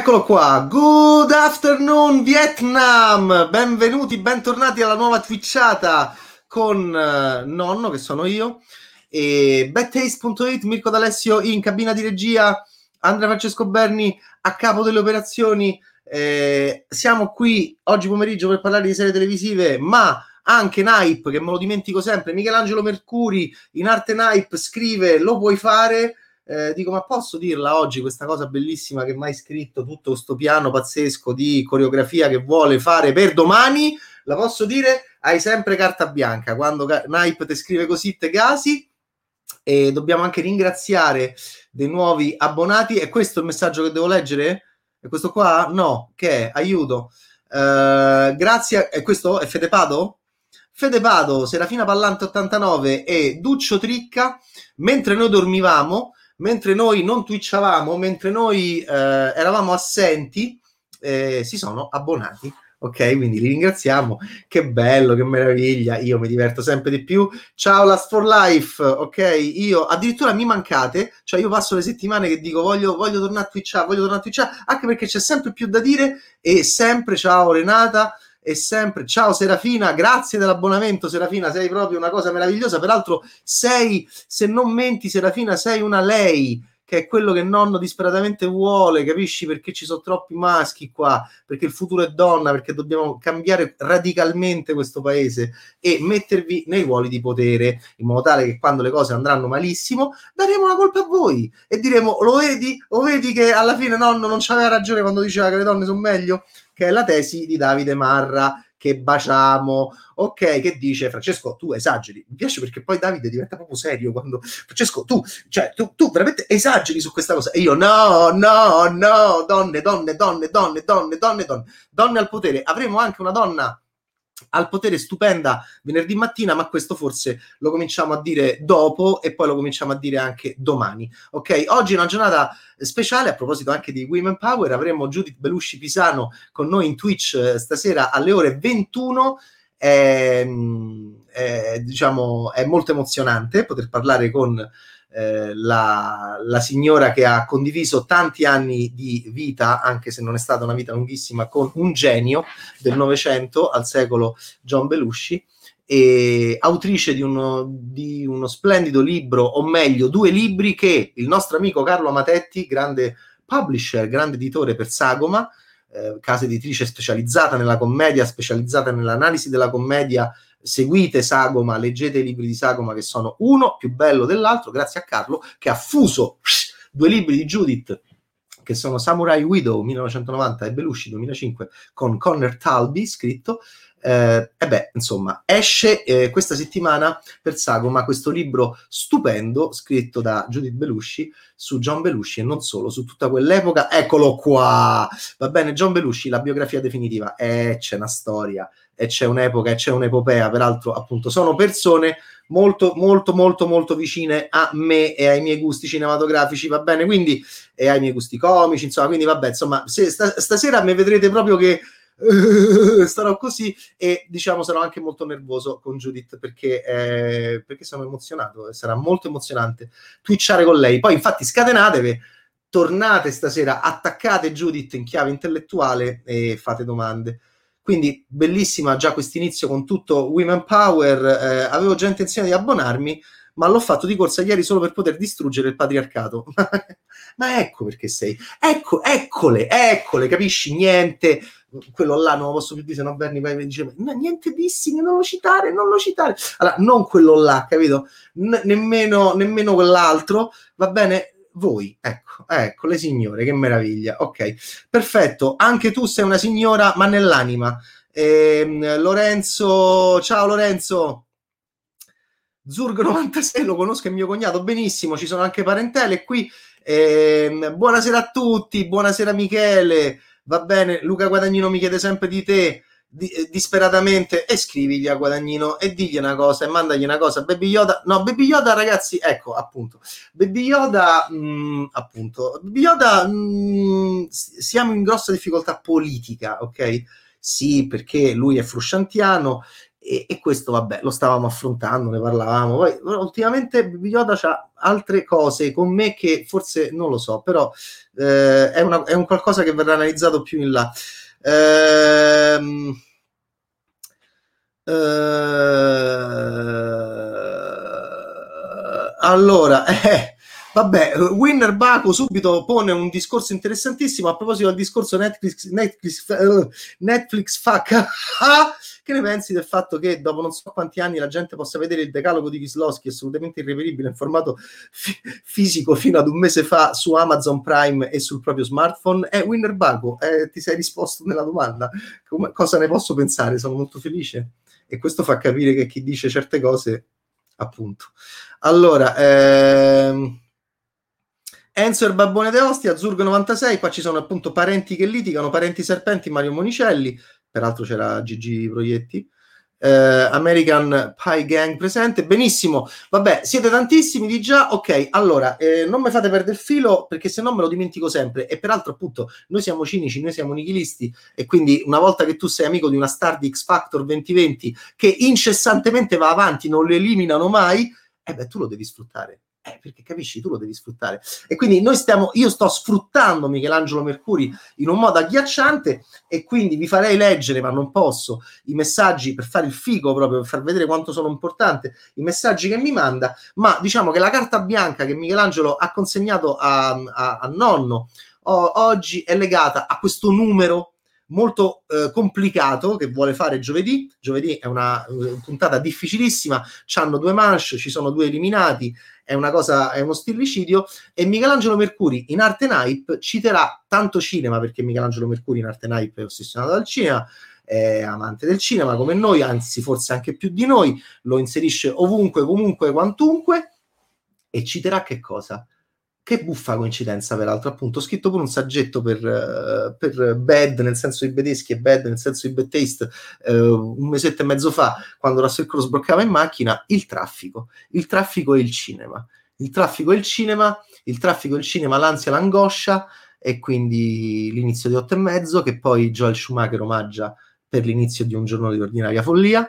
Eccolo qua, good afternoon Vietnam, benvenuti, bentornati alla nuova twitchata con uh, Nonno, che sono io, e badtaste.it, Mirko D'Alessio in cabina di regia, Andrea Francesco Berni a capo delle operazioni, eh, siamo qui oggi pomeriggio per parlare di serie televisive, ma anche Naip, che me lo dimentico sempre, Michelangelo Mercuri in arte Naip scrive lo puoi fare, eh, dico ma posso dirla oggi questa cosa bellissima che mai scritto tutto questo piano pazzesco di coreografia che vuole fare per domani? La posso dire? Hai sempre carta bianca. Quando Naip ti scrive così te casi e dobbiamo anche ringraziare dei nuovi abbonati. E questo è il messaggio che devo leggere? E questo qua? No che è? Aiuto. Uh, grazie e questo è Fede Pado? Fede Pado, Serafina Pallante 89 e Duccio Tricca. Mentre noi dormivamo mentre noi non twitchavamo, mentre noi eh, eravamo assenti, eh, si sono abbonati. Ok, quindi li ringraziamo. Che bello, che meraviglia. Io mi diverto sempre di più. Ciao Last for Life. Ok, io addirittura mi mancate. Cioè, io passo le settimane che dico voglio, voglio tornare a twitchare, voglio tornare a twitchare, anche perché c'è sempre più da dire. E sempre ciao Renata e sempre. Ciao Serafina, grazie dell'abbonamento Serafina, sei proprio una cosa meravigliosa, peraltro sei, se non menti Serafina, sei una lei, che è quello che nonno disperatamente vuole, capisci? Perché ci sono troppi maschi qua, perché il futuro è donna, perché dobbiamo cambiare radicalmente questo paese e mettervi nei ruoli di potere, in modo tale che quando le cose andranno malissimo, daremo la colpa a voi e diremo, lo vedi, lo vedi che alla fine nonno non c'aveva ragione quando diceva che le donne sono meglio? Che è la tesi di Davide Marra che baciamo, ok, che dice Francesco, tu esageri, mi piace perché poi Davide diventa proprio serio quando Francesco, tu, cioè, tu, tu veramente esageri su questa cosa, e io no, no, no, donne, donne, donne, donne, donne, donne, donne, donne al potere, avremo anche una donna al potere stupenda venerdì mattina, ma questo forse lo cominciamo a dire dopo e poi lo cominciamo a dire anche domani. Ok, oggi è una giornata speciale a proposito anche di Women Power. Avremo Judith Belusci Pisano con noi in Twitch eh, stasera alle ore 21. È, è, diciamo, è molto emozionante poter parlare con eh, la, la, signora che ha condiviso tanti anni di vita, anche se non è stata una vita lunghissima, con un genio del Novecento al secolo John Belushi e autrice di uno, di uno splendido libro, o meglio, due libri che il nostro amico Carlo Matetti, grande publisher, grande editore per Sagoma, eh, casa editrice specializzata nella commedia, specializzata nell'analisi della commedia seguite Sagoma, leggete i libri di Sagoma che sono uno più bello dell'altro, grazie a Carlo che ha fuso due libri di Judith che sono Samurai Widow 1990 e Belushi 2005 con Connor Talby scritto eh, e beh, insomma, esce eh, questa settimana per Sagoma questo libro stupendo scritto da Judith Belushi su John Belushi e non solo, su tutta quell'epoca. Eccolo qua! Va bene, John Belushi, la biografia definitiva. Eh, c'è una storia, e c'è un'epoca, e c'è un'epopea, peraltro, appunto, sono persone molto, molto, molto, molto vicine a me e ai miei gusti cinematografici, va bene? Quindi, e ai miei gusti comici, insomma, quindi vabbè, insomma, se, sta, stasera mi vedrete proprio che starò così e diciamo sarò anche molto nervoso con Judith perché, eh, perché sono emozionato sarà molto emozionante twitchare con lei poi infatti scatenatevi tornate stasera attaccate Judith in chiave intellettuale e fate domande quindi bellissima già questo inizio con tutto Women Power eh, avevo già intenzione di abbonarmi ma l'ho fatto di corsa ieri solo per poter distruggere il patriarcato. ma ecco perché sei. Ecco, eccole, eccole, capisci? Niente. Quello là non lo posso più dire, se no Berni poi mi dice, ma niente dissing, non lo citare, non lo citare. Allora, non quello là, capito? N- nemmeno, nemmeno quell'altro, va bene? Voi, ecco, ecco, le signore, che meraviglia. Ok, perfetto. Anche tu sei una signora, ma nell'anima. Eh, Lorenzo, ciao Lorenzo. Zurg96 lo conosco, è mio cognato benissimo, ci sono anche parentele qui. Eh, buonasera a tutti, buonasera Michele, va bene, Luca Guadagnino mi chiede sempre di te di, eh, disperatamente e scrivigli a Guadagnino e digli una cosa e mandagli una cosa. Baby Yoda, no, Baby Yoda ragazzi, ecco appunto, Baby Yoda, mh, mm, appunto, Baby Yoda, mh, mm, siamo in grossa difficoltà politica, ok? Sì, perché lui è frusciantiano e, e, questo, vabbè, lo stavamo affrontando, ne parlavamo. Poi ultimamente Yoda ha altre cose con me che forse non lo so, però eh, è, una, è, un qualcosa che verrà analizzato più in là. Ehm, eh, allora, eh, Vabbè, Winner Baku subito pone un discorso interessantissimo a proposito del discorso Netflix, Netflix, uh, Netflix fuck. Che ne pensi del fatto che dopo non so quanti anni la gente possa vedere il decalogo di Kislowski assolutamente irreperibile in formato fi- fisico fino ad un mese fa su Amazon Prime e sul proprio smartphone? È eh, Winner Baku, eh, ti sei risposto nella domanda. Come, cosa ne posso pensare? Sono molto felice. E questo fa capire che chi dice certe cose, appunto. Allora, ehm Enzo il Babbone de Ostia, Zurgo 96, qua ci sono appunto parenti che litigano, parenti serpenti, Mario Monicelli, peraltro c'era Gigi Proietti, eh, American Pie Gang presente, benissimo, vabbè, siete tantissimi di già, ok, allora, eh, non mi fate perdere il filo perché se no me lo dimentico sempre. E peraltro appunto noi siamo cinici, noi siamo nichilisti e quindi una volta che tu sei amico di una star di X Factor 2020 che incessantemente va avanti, non lo eliminano mai, eh beh, tu lo devi sfruttare eh, perché capisci, tu lo devi sfruttare. E quindi noi stiamo, io sto sfruttando Michelangelo Mercuri in un modo agghiacciante e quindi vi farei leggere, ma non posso, i messaggi per fare il figo proprio, per far vedere quanto sono importante, i messaggi che mi manda, ma diciamo che la carta bianca che Michelangelo ha consegnato a, a, a nonno o, oggi è legata a questo numero molto eh, complicato che vuole fare giovedì. Giovedì è una uh, puntata difficilissima, hanno due manche, ci sono due eliminati, è una cosa, è uno stillicidio. E Michelangelo Mercuri in Arte Nipe citerà tanto cinema, perché Michelangelo Mercuri in Arte Nipe è ossessionato dal cinema, è amante del cinema come noi, anzi forse anche più di noi, lo inserisce ovunque, comunque, quantunque, e citerà che cosa? Che buffa coincidenza, peraltro, appunto, ho scritto pure un saggetto per, uh, per Bad, nel senso di Bedeschi e Bad, nel senso di Bad Taste, uh, un mesetto e mezzo fa, quando Russell Crowe sbloccava in macchina, il traffico. Il traffico e il cinema. Il traffico e il cinema, il traffico e il cinema, l'ansia, l'angoscia, e quindi l'inizio di otto e mezzo, che poi Joel Schumacher omaggia per l'inizio di un giorno di ordinaria follia,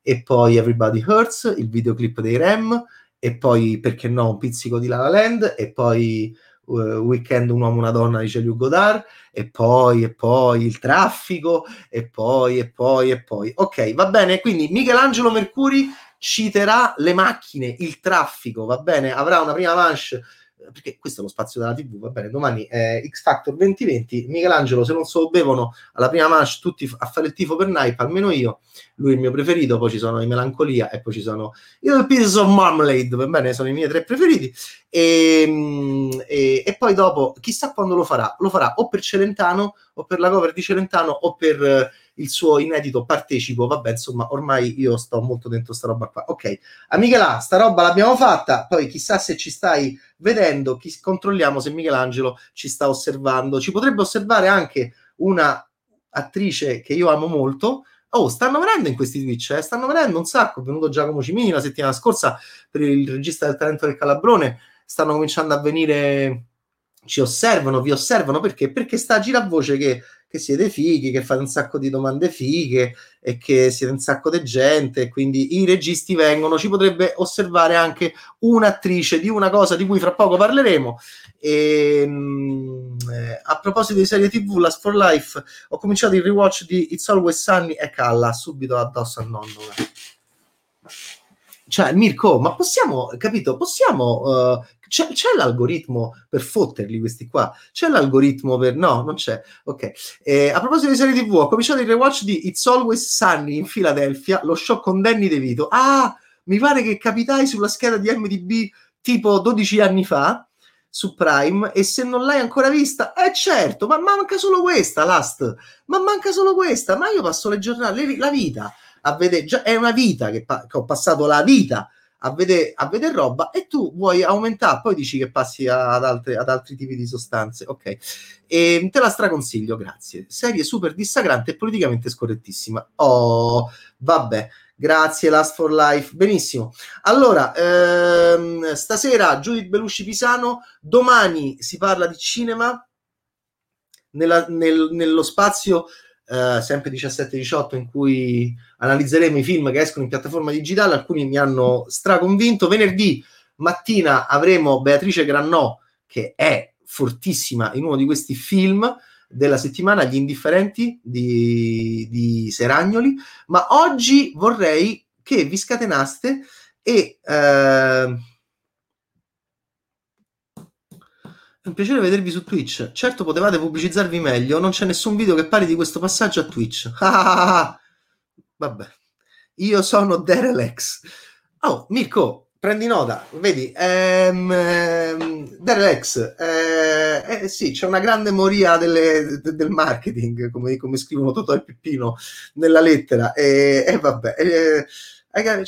e poi Everybody Hurts, il videoclip dei Rem, e poi perché no un pizzico di La La Land e poi uh, Weekend un uomo una donna di Celio Godard e poi e poi il traffico e poi e poi e poi. Ok va bene quindi Michelangelo Mercuri citerà le macchine il traffico va bene? Avrà una prima manche perché questo è lo spazio della TV, va bene, domani è X Factor 2020, Michelangelo se non se lo bevono alla prima match tutti a fare il tifo per Nipe, almeno io, lui è il mio preferito, poi ci sono i Melancolia e poi ci sono i Pieces of Marmalade, va bene, sono i miei tre preferiti e, ehm, e, e, poi dopo chissà quando lo farà, lo farà o per Celentano o per la cover di Celentano o per il suo inedito partecipo, vabbè, insomma, ormai io sto molto dentro sta roba qua. Ok, Amichela, sta roba l'abbiamo fatta, poi chissà se ci stai vedendo, chi, controlliamo se Michelangelo ci sta osservando. Ci potrebbe osservare anche una attrice che io amo molto, Oh, stanno venendo in questi Twitch, eh? stanno venendo un sacco. È venuto Giacomo Cimini la settimana scorsa per il regista del talento del Calabrone. Stanno cominciando a venire, ci osservano, vi osservano perché? Perché sta a gira voce che che siete fighi, che fate un sacco di domande fighe e che siete un sacco di gente, quindi i registi vengono, ci potrebbe osservare anche un'attrice di una cosa di cui fra poco parleremo. E, ehm, eh, a proposito di serie TV, Last for Life, ho cominciato il rewatch di It's Always Sunny e calla subito addosso al nonno. Cioè, Mirko, ma possiamo, capito, possiamo uh, c'è, c'è, l'algoritmo per fotterli questi qua? C'è l'algoritmo per... No, non c'è. Ok. Eh, a proposito di serie TV, ho cominciato il rewatch di It's Always Sunny in Philadelphia, lo show con Danny DeVito. Ah, mi pare che capitai sulla scheda di MDB tipo 12 anni fa su Prime e se non l'hai ancora vista, eh certo, ma manca solo questa, Last, ma manca solo questa, ma io passo le giornate, la vita a vedere, già è una vita che, pa- che ho passato la vita a vedere, a vedere roba e tu vuoi aumentare, poi dici che passi ad, altre, ad altri tipi di sostanze. Ok, e te la straconsiglio, grazie. Serie super dissacrante e politicamente scorrettissima. Oh, vabbè. Grazie, Last for Life. Benissimo. Allora, ehm, stasera Judith Belushi Pisano, domani si parla di cinema nella, nel, nello spazio eh, sempre 17-18 in cui analizzeremo i film che escono in piattaforma digitale, alcuni mi hanno straconvinto. Venerdì mattina avremo Beatrice Grannò, che è fortissima in uno di questi film della settimana, Gli Indifferenti di, di Seragnoli, ma oggi vorrei che vi scatenaste e... Eh, È un piacere vedervi su Twitch. Certo, potevate pubblicizzarvi meglio. Non c'è nessun video che parli di questo passaggio a Twitch. Vabbè. Io sono Derelex. Oh, Mirko, prendi nota. Vedi, ehm, ehm, Derelex. Eh, eh, sì, c'è una grande moria delle, de, del marketing, come, come, scrivono Totò e Pippino nella lettera. E, e vabbè. Eh,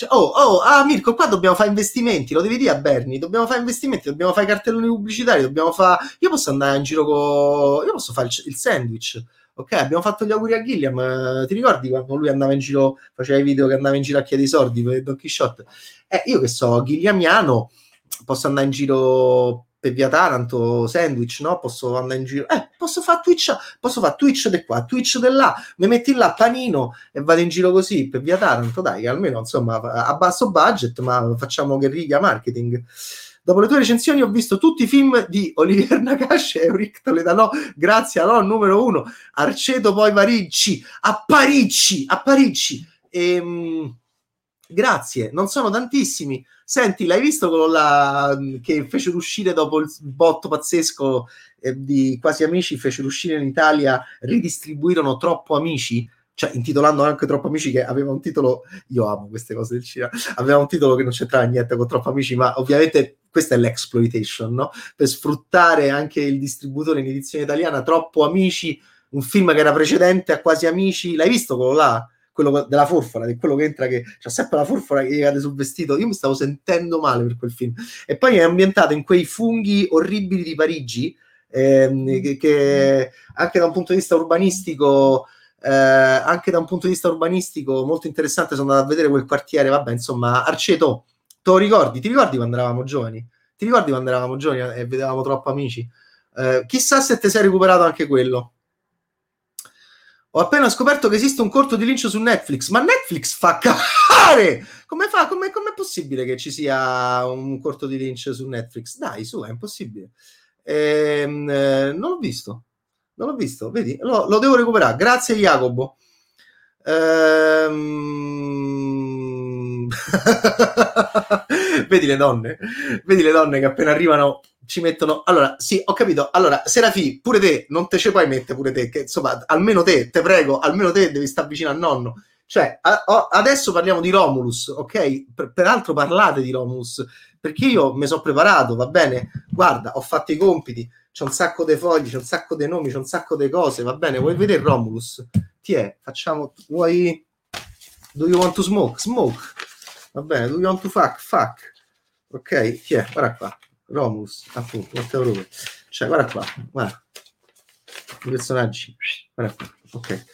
Oh, oh, ah, Mirko, qua dobbiamo fare investimenti, lo devi dire a Berni, dobbiamo fare investimenti, dobbiamo fare cartelloni pubblicitari, dobbiamo fare... Io posso andare in giro con... Io posso fare il sandwich, ok? Abbiamo fatto gli auguri a Gilliam, eh, ti ricordi quando lui andava in giro, faceva i video che andava in giro a chiedere i soldi per Don Quixote? Eh, io che so, Gilliamiano, posso andare in giro per via Taranto, sandwich, no? Posso andare in giro, eh, posso fare Twitch, posso fare Twitch di qua, Twitch di là, mi metti là panino e vado in giro così per via Taranto, dai, almeno insomma a basso budget, ma facciamo che riga marketing. Dopo le tue recensioni ho visto tutti i film di Olivier Nakash e Euric Toledano, grazie a no, numero uno, Arceto poi Parigi, a Parigi, a Parigi. Ehm, grazie, non sono tantissimi, Senti, l'hai visto quello là che fece uscire dopo il botto pazzesco eh, di Quasi Amici? Fece uscire in Italia, ridistribuirono Troppo Amici? Cioè, intitolando anche Troppo Amici, che aveva un titolo. Io amo queste cose del cinema. Aveva un titolo che non c'entrava niente con Troppo Amici, ma ovviamente questa è l'exploitation, no? Per sfruttare anche il distributore in edizione italiana, Troppo Amici, un film che era precedente a Quasi Amici. L'hai visto quello là? quello della forfora, di quello che entra che c'ha sempre la forfora che gli cade sul vestito. Io mi stavo sentendo male per quel film. E poi è ambientato in quei funghi orribili di Parigi, ehm, che, che, anche da un punto di vista urbanistico. Eh, anche da un punto di vista urbanistico molto interessante sono andato a vedere quel quartiere vabbè insomma Arceto te lo ricordi? ti ricordi quando eravamo giovani? ti ricordi quando eravamo giovani e vedevamo troppo amici? Eh, chissà se ti sei recuperato anche quello ho appena scoperto che esiste un corto di Lynch su Netflix, ma Netflix fa cagare! Come fa? Come è possibile che ci sia un corto di Lynch su Netflix? Dai, su, è impossibile. Ehm, eh, non l'ho visto. Non l'ho visto, vedi? Lo, lo devo recuperare. Grazie Jacopo. Ehm... vedi le donne? Vedi le donne che appena arrivano ci mettono. Allora, sì, ho capito. Allora, Serafi, pure te, non te ce puoi mettere pure te, che insomma, almeno te, te prego, almeno te devi stare vicino al nonno. Cioè, a, a, adesso parliamo di Romulus, ok? Per, peraltro parlate di Romulus, perché io mi sono preparato, va bene? Guarda, ho fatto i compiti, c'è un sacco di fogli, c'è un sacco di nomi, c'è un sacco di cose, va bene? Vuoi vedere Romulus? Ti è, facciamo, vuoi... Do you want to smoke? Smoke. Va bene, do you want to fuck? Fuck. Ok, ti è, guarda qua. Romulus, appunto, Matteo Rome. Cioè, guarda qua, guarda. I personaggi, guarda qua, ok.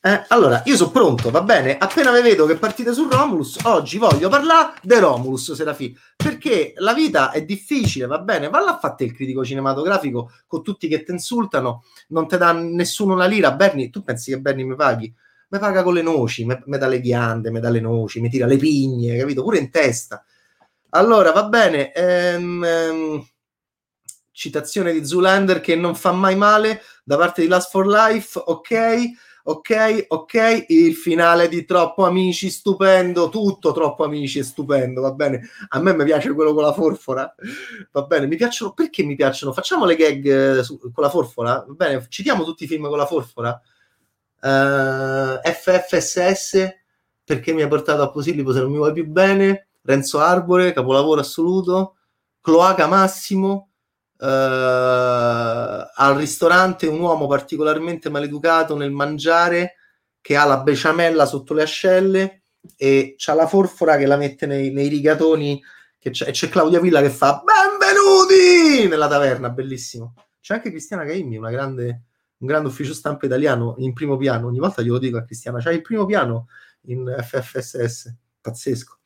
Eh, allora, io sono pronto, va bene? Appena vi vedo che partite su Romulus, oggi voglio parlare di Romulus, Serafi, perché la vita è difficile, va bene? Valla a fare il critico cinematografico con tutti che ti insultano, non ti dà nessuno una lira. Berni, tu pensi che Berni mi paghi? Mi paga con le noci, mi dà le ghiande, mi dà le noci, mi tira le pigne, capito? Pure in testa. Allora, va bene. Ehm, ehm, citazione di Zulander che non fa mai male da parte di Last for Life. Ok, ok, ok. Il finale di Troppo Amici, stupendo. Tutto Troppo Amici è stupendo. Va bene. A me mi piace quello con la forfora. Va bene. Mi piacciono. Perché mi piacciono? Facciamo le gag eh, su, con la forfora. Va bene. Citiamo tutti i film con la forfora. Eh, FFSS perché mi ha portato a Posillipo se non mi vuoi più bene Renzo Arbore, capolavoro assoluto, Cloaca Massimo, eh, al ristorante un uomo particolarmente maleducato nel mangiare che ha la besciamella sotto le ascelle e c'ha la forfora che la mette nei, nei rigatoni che c'è, e c'è Claudia Villa che fa benvenuti nella taverna, bellissimo. C'è anche Cristiana Caimmi, una grande, un grande ufficio stampa italiano in primo piano. Ogni volta glielo dico a Cristiana, c'è il primo piano in FFSS, pazzesco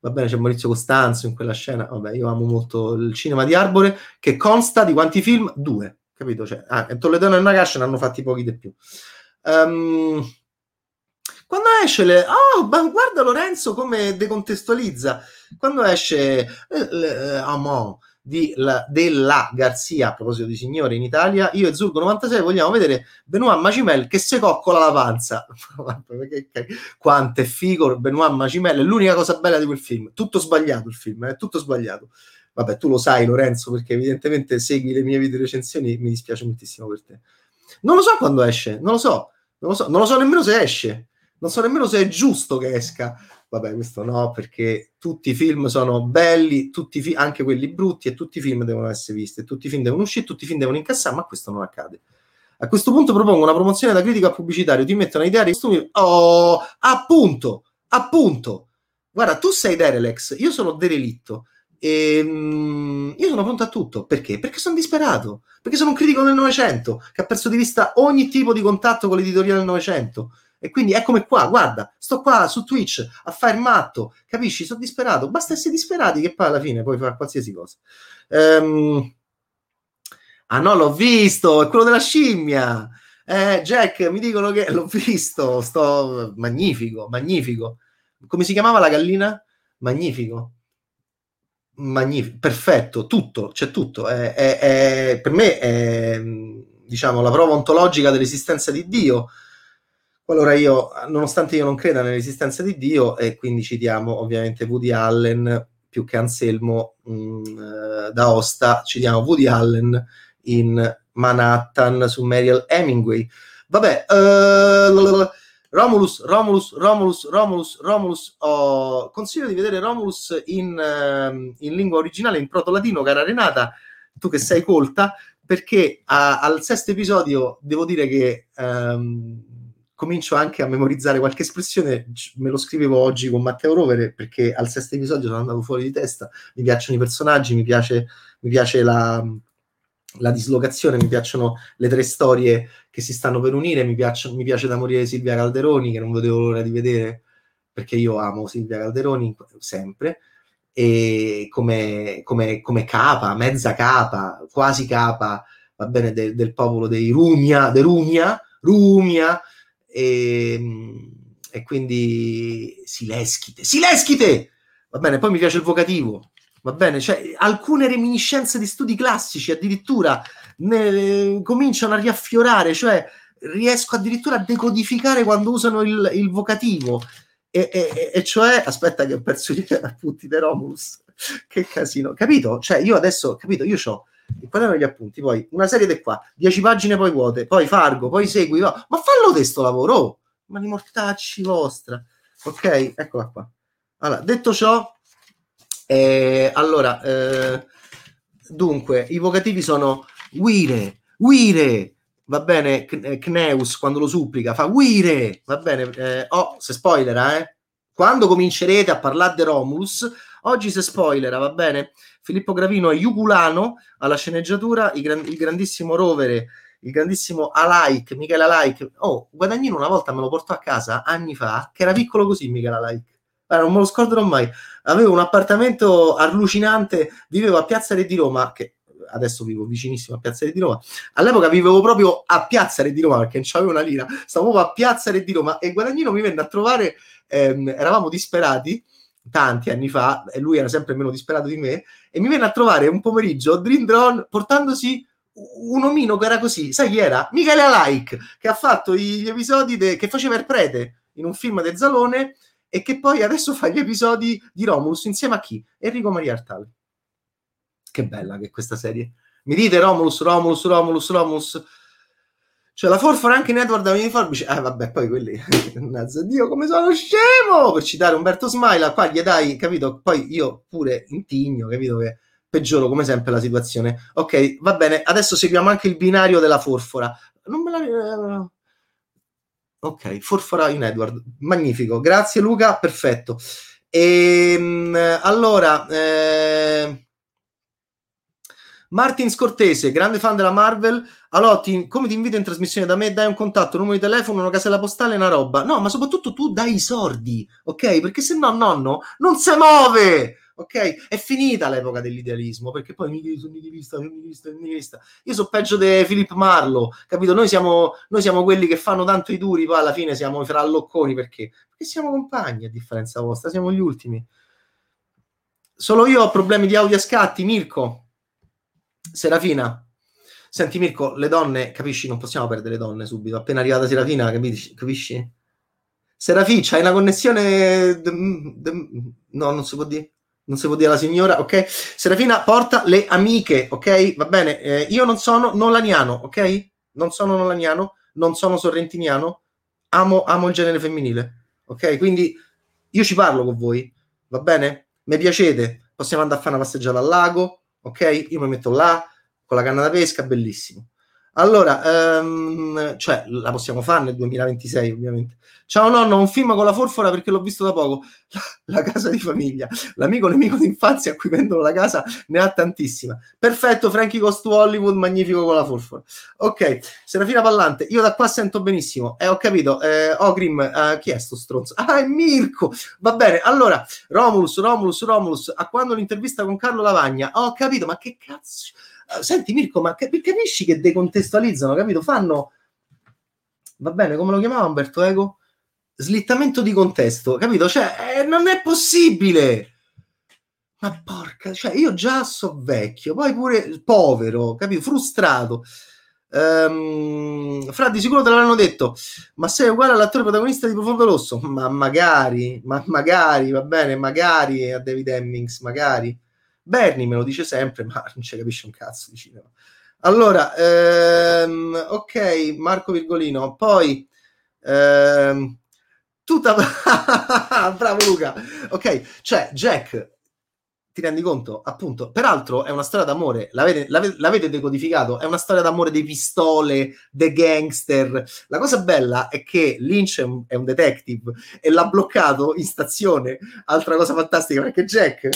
va bene, c'è Maurizio Costanzo in quella scena, vabbè, io amo molto il cinema di Arbore, che consta di quanti film? Due, capito? Cioè, ah, Toledano e Nagash ne hanno fatti pochi di più. Um, Quando esce le... Oh, ma guarda Lorenzo come decontestualizza. Quando esce eh, eh, Amon di, la, della Garzia, a proposito di signore in Italia, io e Zurgo 96 vogliamo vedere Benoit Macimel che si coccola la panza. Quanto è figo Benoit Macimel, è l'unica cosa bella di quel film. Tutto sbagliato il film, è tutto sbagliato. Vabbè, tu lo sai Lorenzo, perché evidentemente segui le mie video recensioni, mi dispiace moltissimo per te. Non lo so quando esce, non lo so, non lo so, non lo so nemmeno se esce, non so nemmeno se è giusto che esca. Vabbè, questo no, perché tutti i film sono belli, tutti fi- anche quelli brutti, e tutti i film devono essere visti, tutti i film devono uscire, tutti i film devono incassare, ma questo non accade. A questo punto propongo una promozione da critica pubblicitario, ti mettono a ideare i costumi. Oh, appunto, appunto. Guarda, tu sei Derelex, io sono Derelitto. E, um, io sono pronto a tutto perché? Perché sono disperato, perché sono un critico del Novecento che ha perso di vista ogni tipo di contatto con l'editoriale del Novecento e quindi eccomi qua, guarda, sto qua su Twitch a fare il matto, capisci? Sono disperato. Basta essere disperati che poi alla fine puoi fare qualsiasi cosa. Um... Ah no, l'ho visto, è quello della scimmia. Eh, Jack, mi dicono che l'ho visto, sto magnifico, magnifico. Come si chiamava la gallina? Magnifico. Magnifico, perfetto, tutto, c'è tutto. È, è, è, per me è diciamo la prova ontologica dell'esistenza di Dio allora io, nonostante io non creda nell'esistenza di Dio, e quindi citiamo ovviamente Woody Allen più che Anselmo mh, mm, eh, da Osta, citiamo Woody Allen in Manhattan su Mariel Hemingway. Vabbè, uh, Romulus, Romulus, Romulus, Romulus, Romulus. Oh, consiglio di vedere Romulus in, uh, in lingua originale, in proto-latino, cara Renata, tu che sei colta, perché a, al sesto episodio devo dire che um, comincio anche a memorizzare qualche espressione, me lo scrivevo oggi con Matteo Rovere perché al sesto episodio sono andato fuori di testa, mi piacciono i personaggi, mi piace, mi piace la, la dislocazione, mi piacciono le tre storie che si stanno per unire, mi, piacciono, mi piace da morire Silvia Calderoni che non vedevo l'ora di vedere perché io amo Silvia Calderoni sempre e come, come, come capa, mezza capa, quasi capa, va bene, de, del popolo dei Rumia, de Rumia, Rumia, e, ehm, e quindi Sileschite, Sileschite! Va bene, poi mi piace il vocativo, va bene, cioè alcune reminiscenze di studi classici addirittura ne, cominciano a riaffiorare, cioè riesco addirittura a decodificare quando usano il, il vocativo. E, e, e, cioè, aspetta che ho perso gli appunti di Romulus, che casino, capito? Cioè, io adesso, capito, io ho il quaderno degli appunti, poi una serie di qua, 10 pagine poi vuote, poi Fargo, poi segui, va. ma fallo te sto lavoro, oh! ma di mortacci vostra. Ok, eccola qua. Allora, detto ciò, eh, allora, eh, dunque, i vocativi sono Wire, Wire, va bene, Kneus quando lo supplica, fa Wire, va bene, eh, oh, se spoilera, eh. Quando comincerete a parlare di Romulus, oggi se spoilera, va bene? Filippo Gravino è Iugulano alla sceneggiatura, il, gran, il grandissimo Rovere, il grandissimo Alaik, Michele Alaik. Oh, Guadagnino una volta me lo portò a casa anni fa, che era piccolo così Michele Alaik. Allora, non me lo scorderò mai. Avevo un appartamento allucinante, vivevo a Piazza Re di Roma, che adesso vivo vicinissimo a Piazza Re di Roma. All'epoca vivevo proprio a Piazza Re di Roma perché non c'avevo una lira. Stavo a Piazza Re di Roma e Guadagnino mi venne a trovare, ehm, eravamo disperati tanti anni fa, e lui era sempre meno disperato di me, e mi venne a trovare un pomeriggio Dream Drone portandosi un omino che era così, sai chi era? Michele Alaik, che ha fatto gli episodi de- che faceva il prete in un film del Zalone e che poi adesso fa gli episodi di Romulus insieme a chi? Enrico Maria Artale. Che bella che è questa serie. Mi dite Romulus, Romulus, Romulus, Romulus cioè, la forfora anche in Edward da Forbice. Eh, vabbè, poi quelli. Dio, come sono scemo! Per citare Umberto Smaila, qua gli dai, capito? Poi io pure intigno, capito? Che peggioro come sempre la situazione. Ok, va bene. Adesso seguiamo anche il binario della forfora. Non me la. Eh, ok, forfora in Edward. Magnifico. Grazie, Luca. Perfetto. E, ehm, allora. Eh Martin Scortese, grande fan della Marvel. Allora, ti, come ti invito in trasmissione da me, dai un contatto, un numero di telefono, una casella postale una roba. No, ma soprattutto tu dai i sordi, ok? Perché se no, nonno non si muove, ok? È finita l'epoca dell'idealismo, perché poi mi sono nihilista, nihilista, nihilista. Io so peggio di Philip Marlowe, capito? Noi siamo, noi siamo quelli che fanno tanto i duri, poi alla fine siamo i frallocconi, perché? Perché siamo compagni, a differenza vostra, siamo gli ultimi. Solo io ho problemi di audio a scatti, Mirko. Serafina. Senti Mirko, le donne, capisci, non possiamo perdere le donne subito. Appena arrivata Serafina, capisci? capisci? Serafì, c'hai una connessione... De, de, no, non si può dire. Non si può dire alla signora, ok? Serafina porta le amiche, ok? Va bene. Eh, io non sono nolaniano, ok? Non sono nolaniano, non sono sorrentiniano. Amo, amo il genere femminile, ok? Quindi io ci parlo con voi, va bene? Mi piacete? Possiamo andare a fare una passeggiata al lago, ok? Io mi metto là con la canna da pesca, bellissimo. Allora, um, cioè, la possiamo fare nel 2026, ovviamente. Ciao nonno, un film con la forfora perché l'ho visto da poco. La, la casa di famiglia, l'amico nemico d'infanzia a cui vendono la casa, ne ha tantissima. Perfetto, Frankie Cost Hollywood, magnifico con la forfora. Ok, Serafina Pallante, io da qua sento benissimo. Eh, ho capito. Eh, Ogrim, eh, chi è sto stronzo? Ah, è Mirko. Va bene, allora, Romulus, Romulus, Romulus, a quando l'intervista con Carlo Lavagna? Ho capito, ma che cazzo senti Mirko, ma capisci che decontestualizzano, capito? Fanno, va bene, come lo chiamava Umberto Eco? Slittamento di contesto, capito? Cioè, eh, non è possibile! Ma porca, cioè io già so vecchio, poi pure povero, capito? Frustrato. Um, fra di sicuro te l'hanno detto, ma sei uguale all'attore protagonista di Profondo Rosso? Ma magari, ma magari, va bene, magari a David Hemmings, magari. Bernie me lo dice sempre, ma non ci capisce un cazzo di cinema. Allora, ehm, ok, Marco Virgolino, poi ehm, tutta bravo Luca. Ok, cioè Jack ti rendi conto? Appunto, peraltro è una storia d'amore, l'avete, l'avete, l'avete, decodificato, è una storia d'amore dei pistole, dei gangster. La cosa bella è che Lynch è un, è un detective e l'ha bloccato in stazione, altra cosa fantastica, perché Jack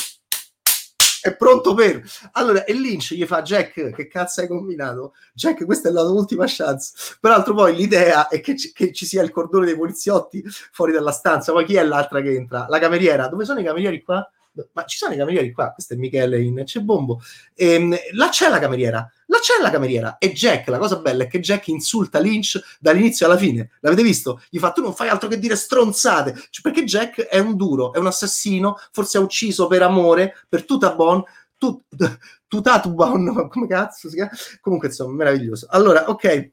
è pronto per. Allora, e Lynch gli fa: Jack, che cazzo hai combinato? Jack, questa è la tua ultima chance. Peraltro, poi l'idea è che ci, che ci, sia il cordone dei poliziotti fuori dalla stanza. Poi chi è l'altra che entra? La cameriera. Dove sono i camerieri qua? Ma ci sono i camerieri qua, questo è Michele in C'è Bombo, ehm, là c'è la cameriera, là c'è la cameriera e Jack, la cosa bella è che Jack insulta Lynch dall'inizio alla fine, l'avete visto? Gli fa tu non fai altro che dire stronzate, cioè, perché Jack è un duro, è un assassino, forse ha ucciso per amore, per Tutabon, tut, Tutatubon, come cazzo si chiama? Comunque insomma, meraviglioso. Allora, ok,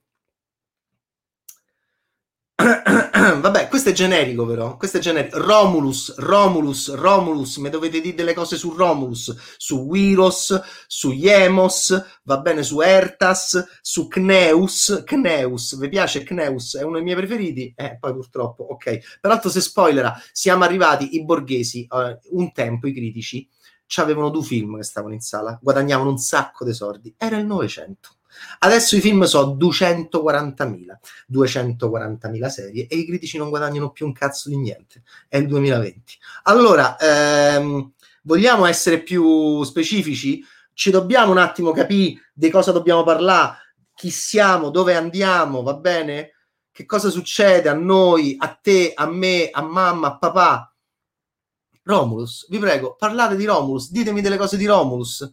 Vabbè, questo è generico però, questo è generico. Romulus, Romulus, Romulus, mi dovete dire delle cose su Romulus, su Wiros, su Yemos, va bene, su Ertas, su Kneus, Kneus, vi piace Kneus? È uno dei miei preferiti? Eh, poi purtroppo, ok. Peraltro se spoilera, siamo arrivati, i borghesi, eh, un tempo, i critici, avevano due film che stavano in sala, guadagnavano un sacco di soldi, era il Novecento Adesso i film sono 240.000, 240.000 serie e i critici non guadagnano più un cazzo di niente. È il 2020. Allora, ehm, vogliamo essere più specifici? Ci dobbiamo un attimo capire di cosa dobbiamo parlare, chi siamo, dove andiamo, va bene? Che cosa succede a noi, a te, a me, a mamma, a papà? Romulus, vi prego, parlate di Romulus, ditemi delle cose di Romulus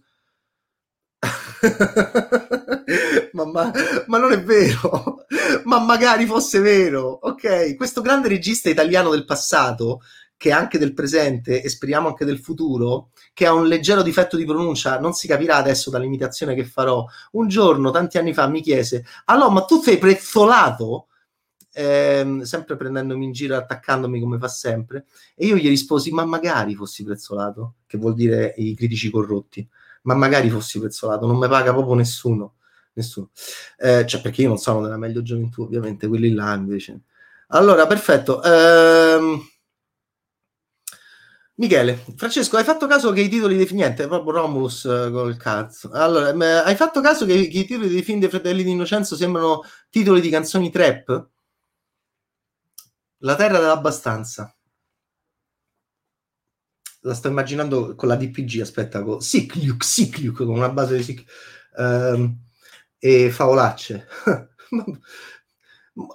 ma, ma, ma, non è vero, ma magari fosse vero. Ok, questo grande regista italiano del passato, che è anche del presente e speriamo anche del futuro, che ha un leggero difetto di pronuncia, non si capirà adesso dall'imitazione che farò. Un giorno, tanti anni fa, mi chiese: Allora, ma tu sei prezzolato? Eh, sempre prendendomi in giro, attaccandomi come fa sempre, e io gli risposi: Ma magari fossi prezzolato, che vuol dire i critici corrotti ma magari fossi pezzolato, non mi paga proprio nessuno. Nessuno. Eh, cioè, perché io non sono della meglio gioventù, ovviamente, quelli là invece. Allora, perfetto. Ehm... Michele, Francesco, hai fatto caso che i titoli dei niente, proprio Romulus uh, col cazzo. Allora, m- hai fatto caso che, che, i titoli dei film dei Fratelli di Innocenzo sembrano titoli di canzoni trap? La terra dell'abbastanza. La sto immaginando con la DPG, aspetta, con Sicliuk, Sicliuk, con una base di Sicliuk, ehm, e favolacce.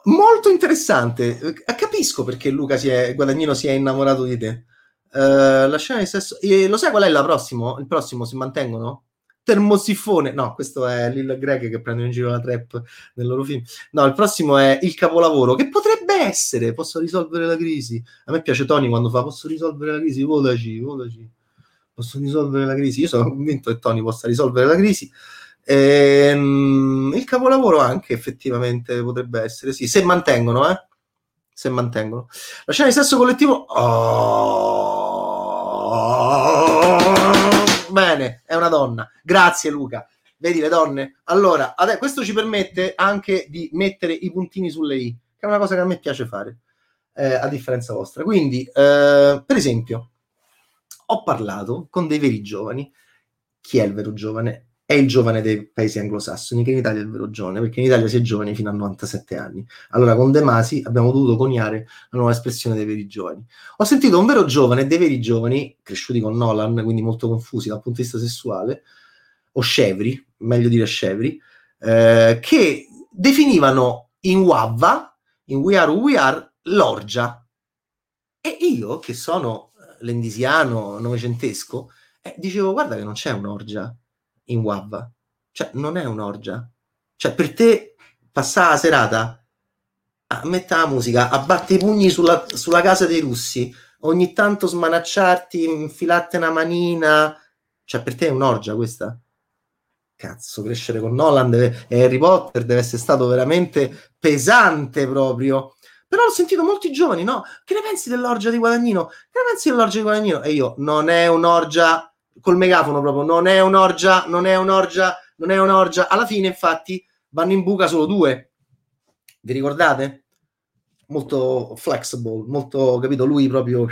Molto interessante. Capisco perché Luca si è, Guadagnino si è innamorato di te. Uh, la scena di sesso... E lo sai qual è il prossimo? Il prossimo si mantengono? termosifone. No, questo è Lil Greg che prende in giro la trap nel loro film. No, il prossimo è Il capolavoro, che potrebbe essere Posso risolvere la crisi. A me piace Tony quando fa Posso risolvere la crisi, votaci, votaci. Posso risolvere la crisi. Io sono convinto che Tony possa risolvere la crisi. Ehm, il capolavoro anche effettivamente potrebbe essere, sì, se mantengono, eh? Se mantengono. La scena di sesso collettivo... Oh! Bene, è una donna. Grazie Luca. Vedi le donne? Allora, adesso, questo ci permette anche di mettere i puntini sulle i, che è una cosa che a me piace fare, eh, a differenza vostra. Quindi, eh, per esempio, ho parlato con dei veri giovani. Chi è il vero giovane? è il giovane dei paesi anglosassoni, che in Italia è il vero giovane, perché in Italia si è giovani fino a 97 anni. Allora con De Masi abbiamo dovuto coniare la nuova espressione dei veri giovani. Ho sentito un vero giovane, dei veri giovani, cresciuti con Nolan, quindi molto confusi dal punto di vista sessuale, o scevri, meglio dire scevri, eh, che definivano in Wavva, in We Are We Are, l'orgia. E io, che sono lendisiano, novecentesco, eh, dicevo, guarda che non c'è un'orgia in WAV. Cioè, non è un'orgia. Cioè, per te passare la serata a mettere la musica, a battere i pugni sulla, sulla casa dei russi, ogni tanto smanacciarti, infilarti una manina. Cioè, per te è un'orgia questa? Cazzo, crescere con Nolan e Harry Potter deve essere stato veramente pesante proprio. Però ho sentito molti giovani, no? Che ne pensi dell'orgia di Guadagnino? Che ne pensi dell'orgia di Guadagnino? E io, non è un'orgia col megafono proprio, non è un'orgia, non è un'orgia, non è un'orgia. Alla fine, infatti, vanno in buca solo due. Vi ricordate? Molto flexible, molto, capito? Lui proprio...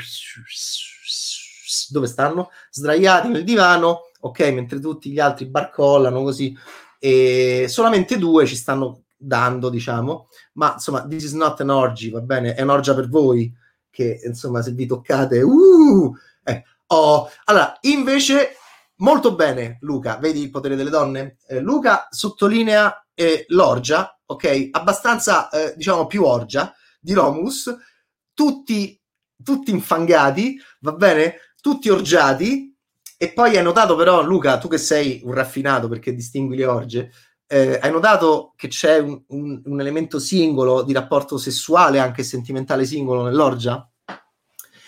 Dove stanno? Sdraiati nel divano, ok? Mentre tutti gli altri barcollano così. E solamente due ci stanno dando, diciamo. Ma, insomma, this is not an orgy, va bene? È un'orgia per voi, che, insomma, se vi toccate... Uh, eh, Oh, allora, invece, molto bene, Luca, vedi il potere delle donne? Eh, Luca sottolinea eh, l'orgia, ok? Abbastanza, eh, diciamo, più orgia di Romulus, tutti, tutti infangati, va bene? Tutti orgiati, e poi hai notato però, Luca, tu che sei un raffinato perché distingui le orge, eh, hai notato che c'è un, un, un, elemento singolo di rapporto sessuale, anche sentimentale singolo nell'orgia?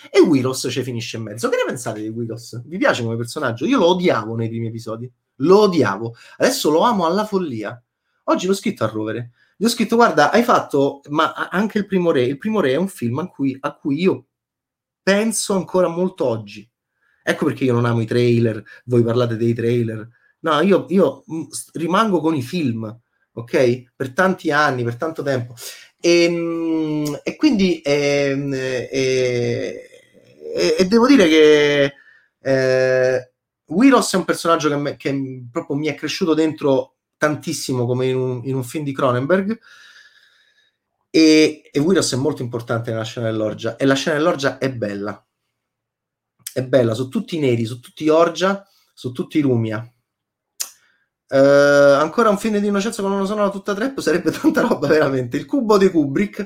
E Willows ci finisce in mezzo. Che ne pensate di Willows? Vi piace come personaggio? Io lo odiavo nei primi episodi. Lo odiavo. Adesso lo amo alla follia. Oggi l'ho scritto a rovere. Gli ho scritto, guarda, hai fatto, ma anche il primo re. Il primo re è un film a cui, a cui io penso ancora molto oggi. Ecco perché io non amo i trailer, voi parlate dei trailer. No, io, io mm, rimango con i film, ok? Per tanti anni, per tanto tempo. E, ehm, e quindi ehm, eh, eh, e, e devo dire che eh, Willows è un personaggio che, me, che, proprio mi è cresciuto dentro tantissimo come in un, in un film di Cronenberg e, e Willows è molto importante nella scena dell'orgia e la scena dell'orgia è bella è bella, su tutti neri, su tutti orgia, su tutti rumia Uh, ancora un film di Innocenzo con una sonora tutta trap sarebbe tanta roba veramente. Il cubo di Kubrick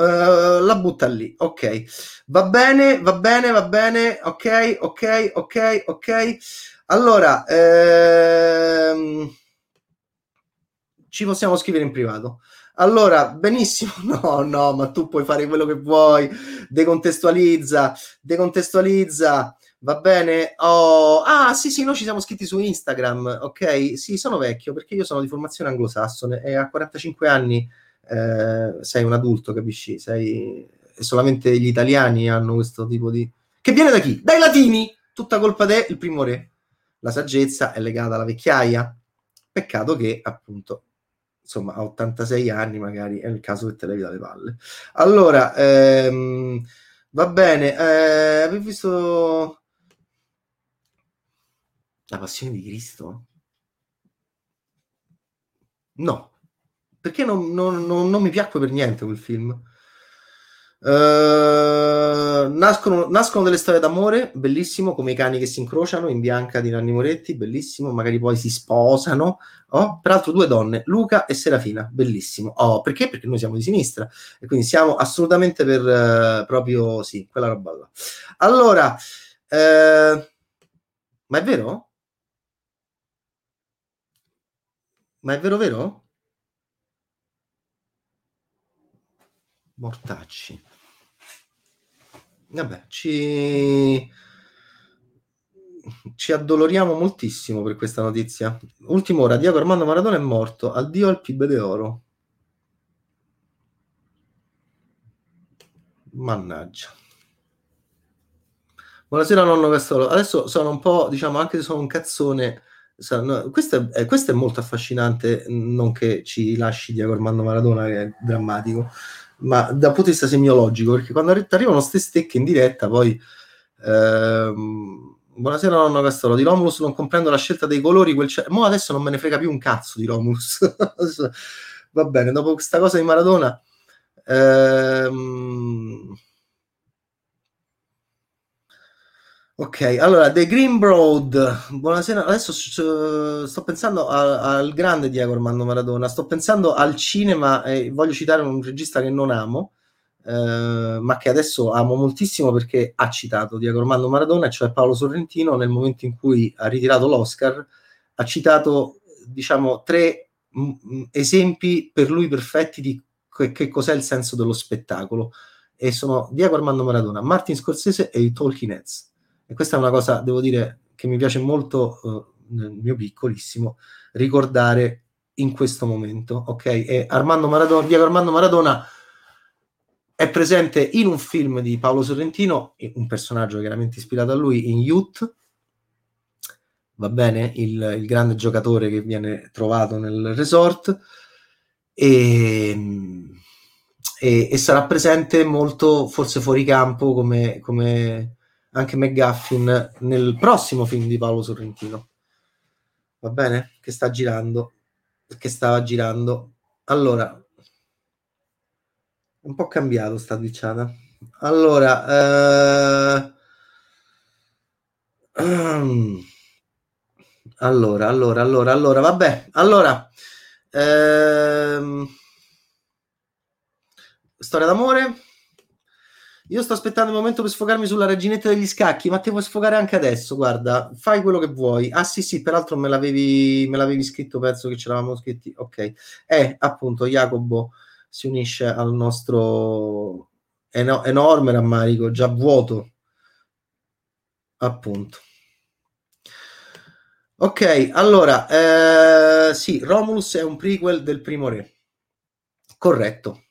Uh, la butta lì, ok. Va bene, va bene, va bene, ok, ok, ok, ok. Allora, ehm, ci possiamo scrivere in privato. Allora, benissimo, no, no, ma tu puoi fare quello che vuoi, decontestualizza, decontestualizza, va bene? Oh, ah, sì, sì, noi ci siamo scritti su Instagram, ok? Sì, sono vecchio perché io sono di formazione anglosassone e a 45 anni eh, sei un adulto, capisci? Sei... Solamente gli italiani hanno questo tipo di... Che viene da chi? Dai latini! Tutta colpa te, il primo re. La saggezza è legata alla vecchiaia. Peccato che, appunto, insomma, a 86 anni magari è il caso che te levi dalle palle. Allora, ehm, va bene, eh, avete visto la passione di Cristo? No, perché non, non, non, non mi piacque per niente quel film. Uh, nascono, nascono, delle storie d'amore, bellissimo, come i cani che si incrociano in bianca di Nanni Moretti, bellissimo, magari poi si sposano. Oh, peraltro due donne, Luca e Serafina, bellissimo. Oh, perché? Perché noi siamo di sinistra e quindi siamo assolutamente per uh, proprio, sì, quella roba là. Allora, uh, ma è vero? Ma è vero vero? Mortacci. Vabbè, ci... ci addoloriamo moltissimo per questa notizia. Ultima ora, Diego Armando Maradona è morto. Addio al PIB de oro. Mannaggia. Buonasera nonno Castolo. Adesso sono un po', diciamo, anche se sono un cazzone, questo è, questo è molto affascinante, non che ci lasci Diego Armando Maradona, che è drammatico, ma dal punto di vista semiologico, perché quando arrivano queste stecche in diretta, poi... Ehm, buonasera nonno Castolo, di Romulus non comprendo la scelta dei colori, quel c- mo adesso non me ne frega più un cazzo di Romulus. Va bene, dopo questa cosa di Maradona... Ehm, Ok, allora The Green Broad, buonasera. Adesso sto pensando al, al grande Diego Armando Maradona, sto pensando al cinema e voglio citare un regista che non amo, eh, ma che adesso amo moltissimo perché ha citato Diego Armando Maradona, cioè Paolo Sorrentino, nel momento in cui ha ritirato l'Oscar, ha citato, diciamo, tre m- m- esempi per lui perfetti di che, che cos'è il senso dello spettacolo. E sono Diego Armando Maradona, Martin Scorsese e i Talking Heads e questa è una cosa, devo dire, che mi piace molto, uh, nel mio piccolissimo, ricordare in questo momento, ok? E Armando Maradona, Diego Armando Maradona è presente in un film di Paolo Sorrentino, un personaggio chiaramente ispirato a lui, in Youth, va bene, il, il grande giocatore che viene trovato nel resort, e, e, e sarà presente molto, forse fuori campo, come, come anche McGuffin nel prossimo film di Paolo Sorrentino. Va bene? Che sta girando. Che stava girando. Allora, un po' cambiato sta diciata. Allora, eh... allora, allora, allora, allora, vabbè. Allora, ehm... storia d'amore io sto aspettando il momento per sfogarmi sulla reginetta degli scacchi, ma ti puoi sfogare anche adesso, guarda, fai quello che vuoi. Ah sì, sì, peraltro me l'avevi, me l'avevi scritto, penso che ce l'avevamo scritti. Ok. Eh, appunto, Jacobo si unisce al nostro eno- enorme rammarico, già vuoto. Appunto. Ok, allora, eh, sì, Romulus è un prequel del primo re. Corretto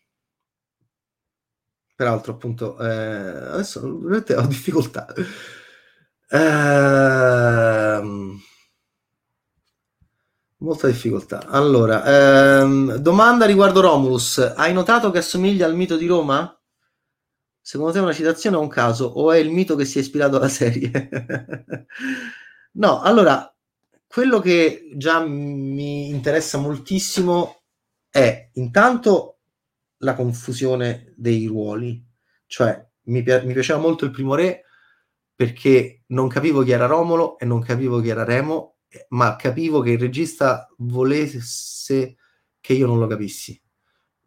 peraltro appunto eh, adesso veramente ho difficoltà eh, molta difficoltà allora ehm, domanda riguardo Romulus hai notato che assomiglia al mito di Roma? secondo te è una citazione o un caso o è il mito che si è ispirato alla serie? no allora quello che già mi interessa moltissimo è intanto la confusione dei ruoli. Cioè, mi, pi- mi, piaceva molto il primo re perché non capivo chi era Romolo e non capivo chi era Remo, ma capivo che il regista volesse che io non lo capissi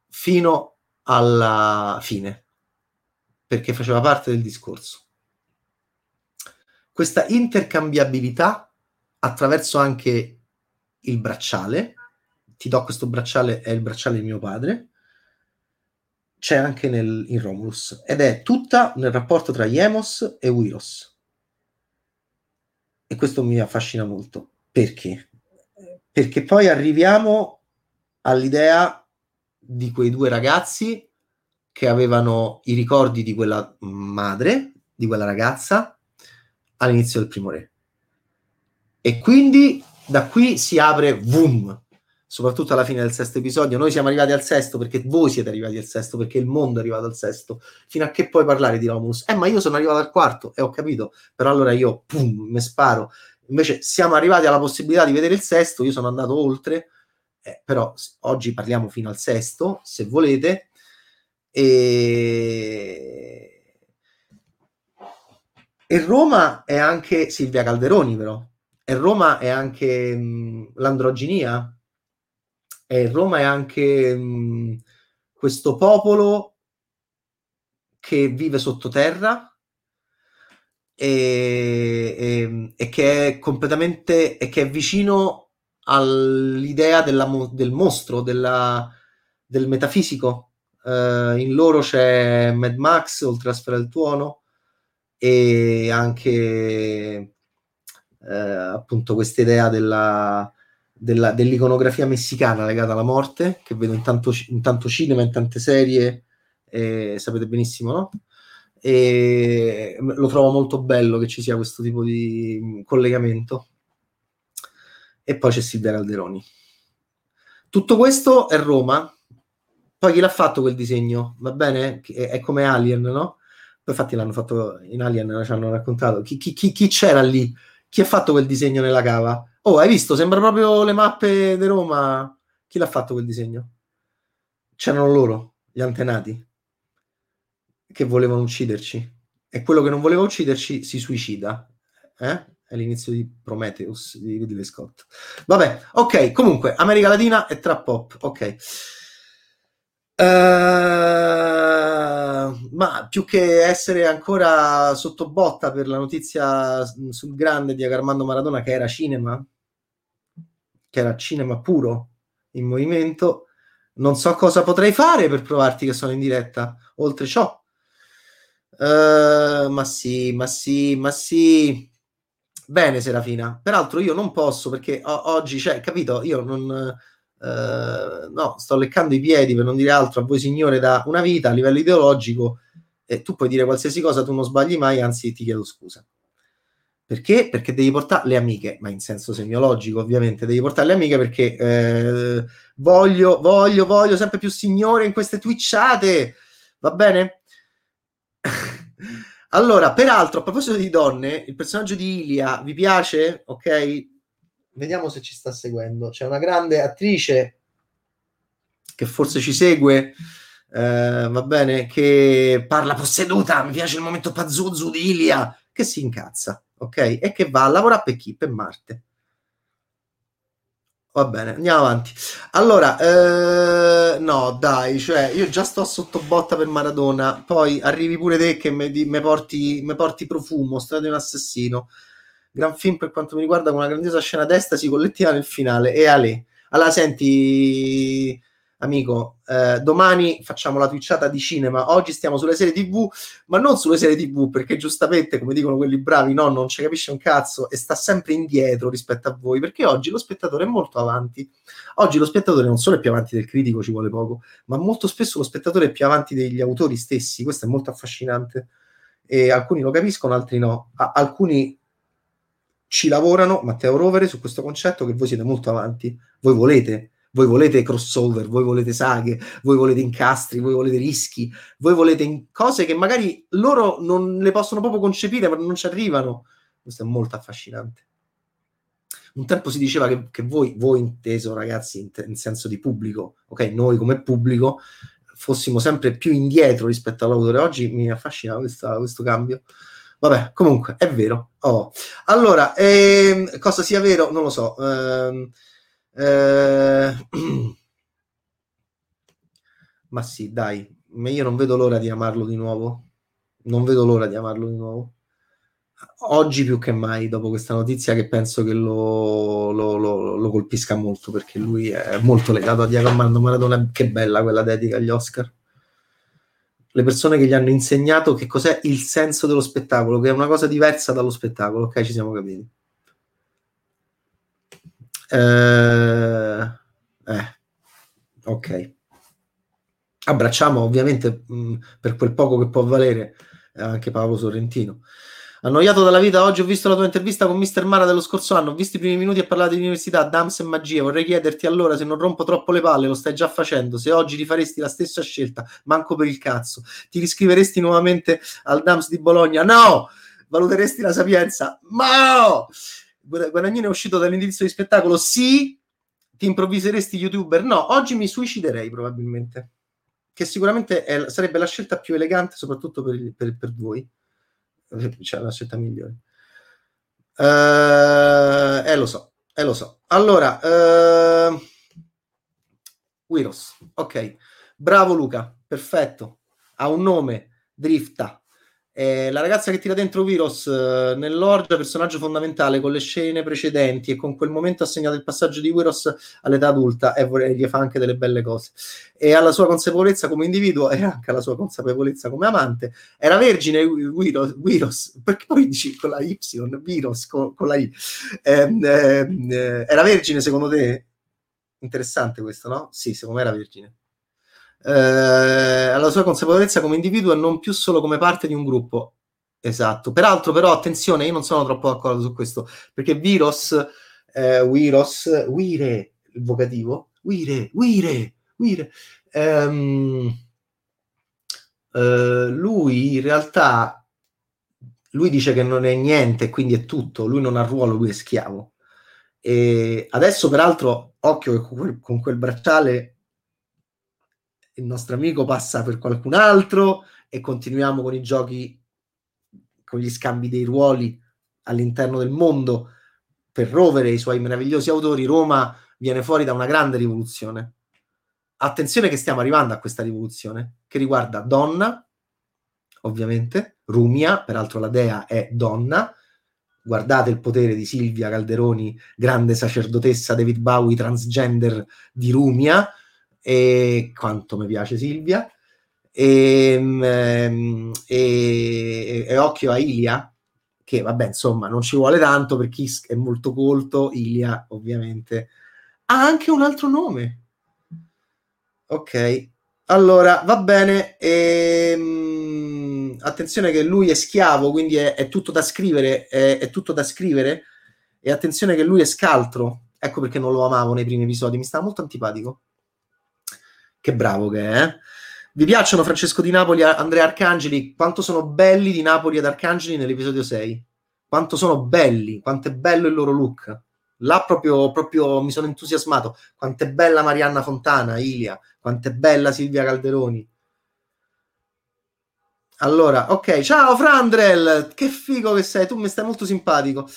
fino alla fine, perché faceva parte del discorso. Questa intercambiabilità attraverso anche il bracciale, ti do questo bracciale, è il bracciale di mio padre, c'è anche nel, in Romulus ed è tutta nel rapporto tra Iemos e Wiros. E questo mi affascina molto. Perché? Perché poi arriviamo all'idea di quei due ragazzi che avevano i ricordi di quella madre, di quella ragazza, all'inizio del primo re. E quindi da qui si apre, boom, soprattutto alla fine del sesto episodio. Noi siamo arrivati al sesto perché voi siete arrivati al sesto, perché il mondo è arrivato al sesto. Fino a che puoi parlare di Romulus? Eh, ma io sono arrivato al quarto e ho capito, però allora io, pum, mi sparo. Invece siamo arrivati alla possibilità di vedere il sesto, io sono andato oltre, eh, però oggi parliamo fino al sesto, se volete. E... e Roma è anche Silvia Calderoni, però. E Roma è anche mh, l'androginia. E Roma è anche mh, questo popolo che vive sottoterra e, e, e, che è completamente e che è vicino all'idea della, del mostro, della, del metafisico. Uh, in loro c'è Mad Max, oltre a Sfera del Tuono, e anche uh, appunto questa idea della, della, dell'iconografia messicana legata alla morte, che vedo in tanto, in tanto cinema, in tante serie, eh, sapete benissimo, no? e lo trovo molto bello che ci sia questo tipo di collegamento. E poi c'è Silvia Calderoni. Tutto questo è Roma. Poi chi l'ha fatto quel disegno? Va bene? È come Alien, no? Poi infatti l'hanno fatto in Alien, ci hanno raccontato. Chi, chi, chi, chi c'era lì? Chi ha fatto quel disegno nella cava? Oh, hai visto? Sembra proprio le mappe di Roma. Chi l'ha fatto quel disegno? C'erano loro, gli antenati che volevano ucciderci e quello che non voleva ucciderci si suicida. Eh? È l'inizio di Prometheus di Ridley Scott. Vabbè, ok, comunque, America Latina e trap pop, ok. Uh, ma più che essere ancora sotto botta per la notizia sul grande di Armando Maradona che era cinema, che era cinema puro in movimento, non so cosa potrei fare per provarti che sono in diretta. Oltre ciò, Uh, ma sì, ma sì, ma sì. Bene, Serafina. Peraltro io non posso perché o- oggi, cioè, capito, io non... Uh, no, sto leccando i piedi per non dire altro a voi signore da una vita a livello ideologico e tu puoi dire qualsiasi cosa, tu non sbagli mai, anzi ti chiedo scusa. Perché? Perché devi portare le amiche, ma in senso semiologico ovviamente, devi portare le amiche perché eh, voglio, voglio, voglio sempre più signore in queste twitchate, va bene? allora, peraltro, a proposito di donne, il personaggio di Ilia vi piace? Ok? Vediamo se ci sta seguendo. C'è una grande attrice che forse ci segue, eh, va bene, che parla posseduta, mi piace il momento pazzuzu di Ilia, che si incazza, ok? E che va a lavorare per chi? Per Marte. Va bene, andiamo avanti. Allora, eh, no, dai, cioè, io già sto sotto botta per Maradona, poi arrivi pure te che mi porti, porti profumo, strade un assassino. Gran film per quanto mi riguarda, con una grandiosa scena d'estasi collettiva nel finale. E Ale. Allora, senti, amico, eh, domani facciamo la twitchata di cinema, oggi stiamo sulle serie tv, ma non sulle serie tv perché giustamente, come dicono quelli bravi, no, non ci capisce un cazzo e sta sempre indietro rispetto a voi, perché oggi lo spettatore è molto avanti. Oggi lo spettatore non solo è più avanti del critico, ci vuole poco, ma molto spesso lo spettatore è più avanti degli autori stessi, questo è molto affascinante. E alcuni lo capiscono, altri no. A- alcuni ci lavorano, Matteo Rovere, su questo concetto che voi siete molto avanti, voi volete voi volete crossover, voi volete saghe, voi volete incastri, voi volete rischi, voi volete cose che magari loro non le possono proprio concepire, ma non ci arrivano. Questo è molto affascinante. Un tempo si diceva che, che voi, voi inteso ragazzi in, in, senso di pubblico, ok, noi come pubblico fossimo sempre più indietro rispetto all'autore. Oggi mi affascina questa, questo cambio. Vabbè, comunque è vero. Oh. Allora, ehm, cosa sia vero, non lo so. Ehm, eh... Ma sì, dai, io non vedo l'ora di amarlo di nuovo. Non vedo l'ora di amarlo di nuovo. Oggi più che mai, dopo questa notizia, che penso che lo, lo, lo, lo colpisca molto perché lui è molto legato a Diego Armando Maradona. Che bella quella dedica agli Oscar. Le persone che gli hanno insegnato che cos'è il senso dello spettacolo, che è una cosa diversa dallo spettacolo. Ok, ci siamo capiti. Eh, eh, ok. Abbracciamo ovviamente mh, mm, per quel poco che può valere anche Paolo Sorrentino. Annoiato dalla vita, oggi ho visto la tua intervista con Mister Mara dello scorso anno, ho visto i primi minuti e parlato di università, Dams e magia. Vorrei chiederti allora se non rompo troppo le palle, lo stai già facendo, se oggi rifaresti la stessa scelta, manco per il cazzo. Ti riscriveresti nuovamente al Dams di Bologna? No! Valuteresti la sapienza? No! Guadagnino è uscito dall'indirizzo di spettacolo? Sì. Ti improvviseresti youtuber? No, oggi mi suiciderei probabilmente. che sicuramente è, sarebbe la scelta più elegante, soprattutto per, per, per voi. Cioè, la scelta migliore. Uh, eh, lo so, eh, lo so. Allora, uh, Wiros, ok. Bravo Luca, perfetto. Ha un nome, Drifta. Eh, la ragazza che tira dentro Viros eh, nell'orgia, personaggio fondamentale con le scene precedenti e con quel momento ha segnato il passaggio di Viros all'età adulta e vorrei gli fa anche delle belle cose. E alla sua consapevolezza come individuo e anche alla sua consapevolezza come amante. Era vergine Viros, Viros perché poi dici con la Y, Viros con, con la I. Eh, era vergine secondo te? Interessante questo, no? Sì, secondo me era vergine eh, alla sua consapevolezza come individuo e non più solo come parte di un gruppo. Esatto. Peraltro, però, attenzione, io non sono troppo d'accordo su questo, perché Viros, eh, Viros, Wire, il vocativo, Wire, Wire, Wire, ehm, eh, lui in realtà, lui dice che non è niente, quindi è tutto, lui non ha ruolo, lui è schiavo. E adesso, peraltro, occhio con con quel bracciale il nostro amico passa per qualcun altro e continuiamo con i giochi, con gli scambi dei ruoli all'interno del mondo per rovere i suoi meravigliosi autori, Roma viene fuori da una grande rivoluzione. Attenzione che stiamo arrivando a questa rivoluzione che riguarda donna, ovviamente, Rumia, peraltro la dea è donna. Guardate il potere di Silvia Calderoni, grande sacerdotessa David Bowie, transgender di Rumia e quanto mi piace Silvia. E, ehm, e, e, occhio a Ilia che vabbè insomma non ci vuole tanto per chi è molto colto. Ilia ovviamente ha anche un altro nome. Ok allora va bene ehm, attenzione che lui è schiavo quindi è, è tutto da scrivere è, è tutto da scrivere. E attenzione che lui è scaltro. Ecco perché non lo amavo nei primi episodi mi stava molto antipatico che bravo che è. Eh? Vi piacciono Francesco Di Napoli e Andrea Arcangeli? Quanto sono belli Di Napoli ed Arcangeli nell'episodio 6? Quanto sono belli, quanto è bello il loro look. Là proprio, proprio mi sono entusiasmato. Quanto è bella Marianna Fontana, Ilia. Quanto è bella Silvia Calderoni. Allora, ok, ciao Frandrel, che figo che sei, tu mi stai molto simpatico.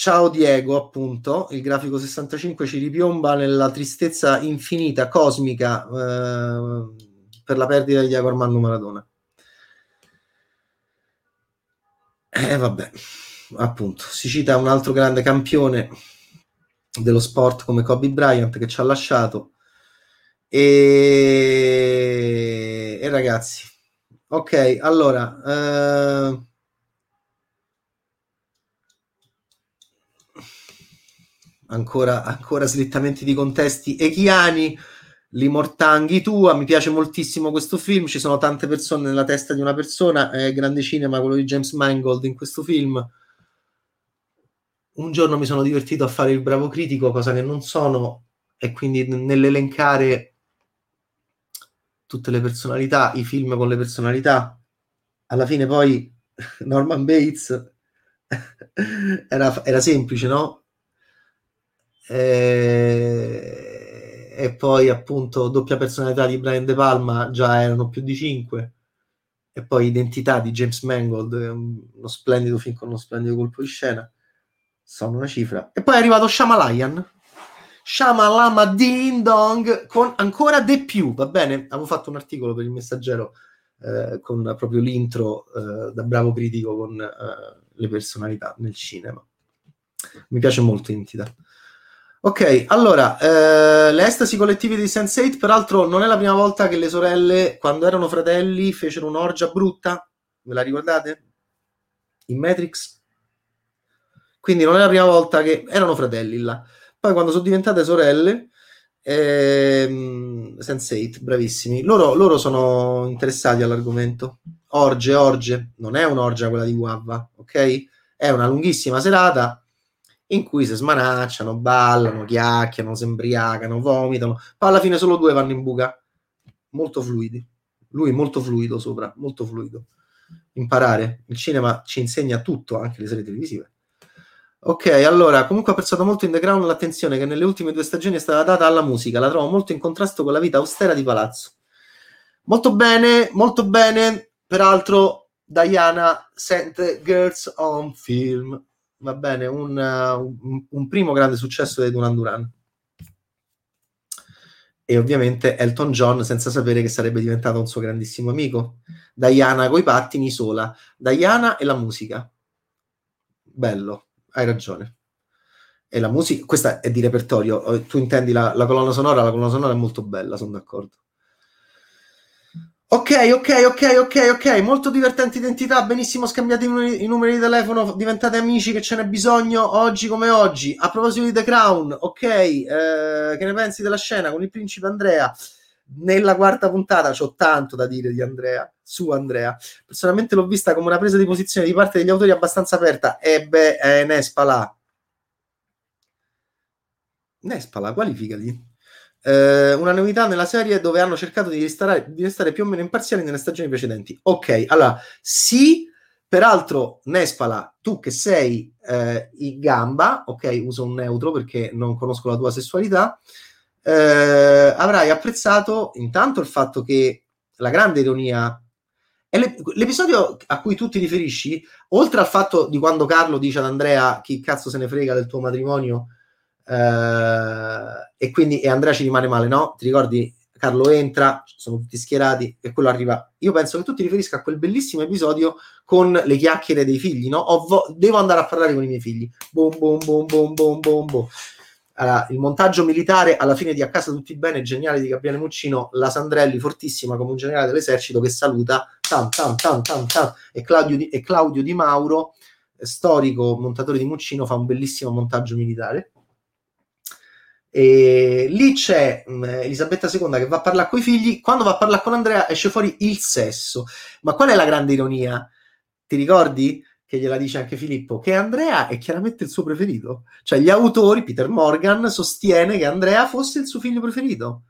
Ciao Diego, appunto, il grafico 65 ci ripiomba nella tristezza infinita, cosmica, eh, per la perdita di Diego Armando Maradona. E eh, vabbè, appunto, si cita un altro grande campione dello sport come Kobe Bryant che ci ha lasciato. E, e ragazzi, ok, allora... Eh ancora, ancora slittamenti di contesti echiani, li mortanghi tua, mi piace moltissimo questo film, ci sono tante persone nella testa di una persona, è grande cinema quello di James Mangold in questo film. Un giorno mi sono divertito a fare il bravo critico, cosa che non sono, e quindi nell'elencare tutte le personalità, i film con le personalità, alla fine poi Norman Bates era, era semplice, no? E, e poi appunto doppia personalità di Brian De Palma già erano più di 5 e poi identità di James Mangold uno splendido film con uno splendido colpo di scena. Sono una cifra. E poi è arrivato Shamalayan Shamalama Ding Dong con ancora di più va bene? Avevo fatto un articolo per il messaggero eh, con proprio l'intro eh, da bravo critico con eh, le personalità nel cinema. Mi piace molto Identità Ok, allora, eh, le estasi collettive di Sense8, peraltro non è la prima volta che le sorelle, quando erano fratelli, fecero un'orgia brutta, ve la ricordate? In Matrix? Quindi non è la prima volta che erano fratelli là. Poi quando sono diventate sorelle, ehm, Sense8, bravissimi, loro, loro sono interessati all'argomento. Orge, orge, non è un'orgia quella di Guava, ok? È una lunghissima serata in cui si smanacciano, ballano, chiacchierano, si embriacano, vomitano, poi alla fine solo due vanno in buca, molto fluidi. Lui molto fluido sopra, molto fluido. Imparare, il cinema ci insegna tutto, anche le serie televisive. Ok, allora, comunque ho apprezzato molto in The Crown l'attenzione che nelle ultime due stagioni è stata data alla musica, la trovo molto in contrasto con la vita austera di Palazzo. Molto bene, molto bene. Peraltro, Diana sente Girls on Film. Va bene, un, un, un primo grande successo di Duran Duran. E ovviamente Elton John, senza sapere che sarebbe diventato un suo grandissimo amico. Diana coi pattini sola. Diana e la musica. Bello, hai ragione. E la musica, questa è di repertorio. Tu intendi la, la colonna sonora? La colonna sonora è molto bella, sono d'accordo. Ok, ok, ok, ok, ok, molto divertente identità, benissimo scambiate i numeri, di telefono, diventate amici che ce n'è bisogno oggi come oggi. A proposito di The Crown, ok, eh, che ne pensi della scena con il principe Andrea? Nella quarta puntata c'ho tanto da dire di Andrea, su Andrea. Personalmente l'ho vista come una presa di posizione di parte degli autori abbastanza aperta. E beh, è Nespala. Nespala, qualificati eh, una novità nella serie dove hanno cercato di restare, di restare, più o meno imparziali nelle stagioni precedenti. Ok, allora sì, peraltro Nespala, tu che sei eh, in gamba, ok, uso un neutro perché non conosco la tua sessualità, eh, avrai apprezzato intanto il fatto che la grande ironia è l'episodio a cui tu ti riferisci, oltre al fatto di quando Carlo dice ad Andrea chi cazzo se ne frega del tuo matrimonio, eh, e quindi e Andrea ci rimane male, no? Ti ricordi? Carlo entra, sono tutti schierati e quello arriva. Io penso che tu ti riferisca a quel bellissimo episodio con le chiacchiere dei figli, no? Vo- devo andare a parlare con i miei figli. Boom, boom, boom, boom, boom, boom, boom. Allora, il montaggio militare alla fine di A casa tutti bene, geniale di Gabriele Muccino, la Sandrelli fortissima come un generale dell'esercito che saluta tam, tam, tam, tam, tam, e, Claudio di, e Claudio Di Mauro, storico montatore di Muccino, fa un bellissimo montaggio militare e lì c'è mh, mm, Elisabetta II che va a parlare con i figli. Quando va a parlare con Andrea, esce fuori il sesso. Ma qual è la grande ironia? Ti ricordi che gliela dice anche Filippo? Che Andrea è chiaramente il suo preferito. Cioè, gli autori, Peter Morgan, sostiene che Andrea fosse il suo figlio preferito.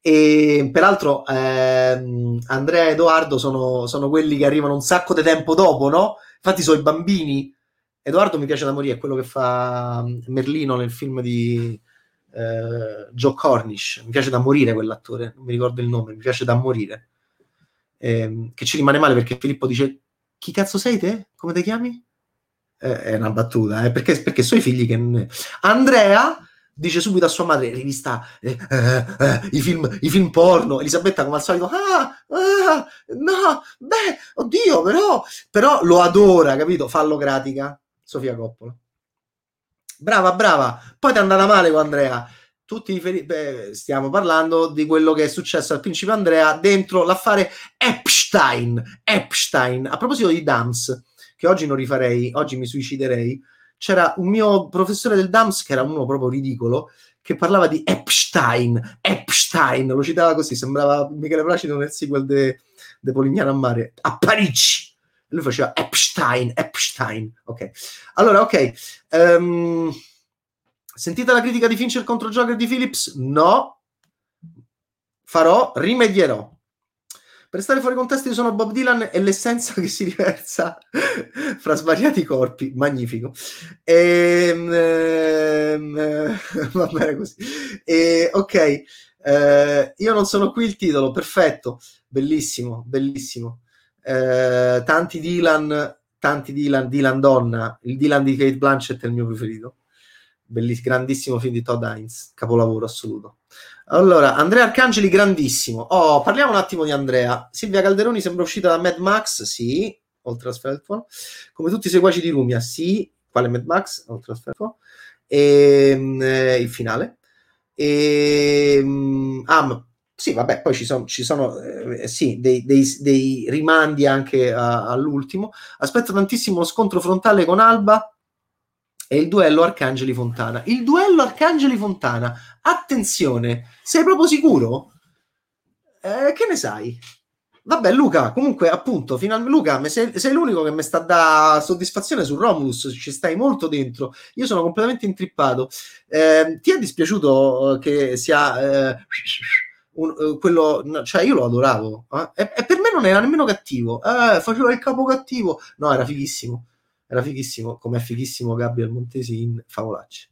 E peraltro, ehm, Andrea e Edoardo sono, sono quelli che arrivano un sacco di tempo dopo, no? Infatti, sono i bambini. Edoardo mi piace da morire, è quello che fa mm, Merlino nel film di eh, Joe Cornish, mi piace da morire quell'attore, non mi ricordo il nome, mi piace da morire. Eh, che ci rimane male perché Filippo dice: Chi cazzo sei te? Come ti chiami? Eh, è una battuta, eh, perché, perché sono i figli che. Andrea dice subito a sua madre: rivista eh, eh, eh, i, film, i film porno. Elisabetta, come al solito, ah, ah, no, beh, oddio, però, però lo adora, capito? Fallocratica, Sofia Coppola. Brava, brava. Poi ti è andata male con Andrea. Tutti riferi- beh, stiamo parlando di quello che è successo al principe Andrea dentro l'affare Epstein. Epstein. A proposito di DAMS, che oggi non rifarei, oggi mi suiciderei. C'era un mio professore del DAMS che era uno proprio ridicolo che parlava di Epstein, Epstein, lo citava così, sembrava Michele Placido nel sequel de Polignano a mare, a Parigi lui faceva Epstein, Epstein. Ok. Allora, ok. Um, sentite la critica di Fincher contro Joker di Phillips? No. Farò, rimedierò. Per stare fuori contesto io sono Bob Dylan e l'essenza che si riversa fra svariati corpi. Magnifico. E, ehm, ehm, va bene così. E, ok. Eh, io non sono qui il titolo, perfetto, bellissimo, bellissimo eh, tanti Dylan, tanti Dylan, Dylan donna, il Dylan di Kate Blanchett è il mio preferito. Bellissimo, grandissimo film di Todd Hines, capolavoro assoluto. Allora, Andrea Arcangeli, grandissimo. Oh, parliamo un attimo di Andrea. Silvia Calderoni sembra uscita da Mad Max, sì, oltre a Sfeltfall. Come tutti i seguaci di Rumia, sì. Quale Mad Max? Oltre a Sfeltfall. E, ehm, eh, il finale. E, ehm, ah, sì, vabbè, poi ci sono, ci sono eh, sì, dei, dei, dei, rimandi anche a, all'ultimo. Aspetto tantissimo lo scontro frontale con Alba e il duello Arcangeli Fontana. Il duello Arcangeli Fontana, attenzione, sei proprio sicuro? Eh, che ne sai? Vabbè, Luca, comunque, appunto, finalmente, Luca, sei, sei, l'unico che mi sta da soddisfazione su Romulus, ci stai molto dentro. Io sono completamente intrippato. Eh, ti è dispiaciuto eh, che sia eh, un, uh, quello, cioè io lo adoravo eh? e, e, per me non era nemmeno cattivo, eh, faceva il capo cattivo, no, era fighissimo, era fighissimo, come è fighissimo Gabriel Montesi in Favolacci.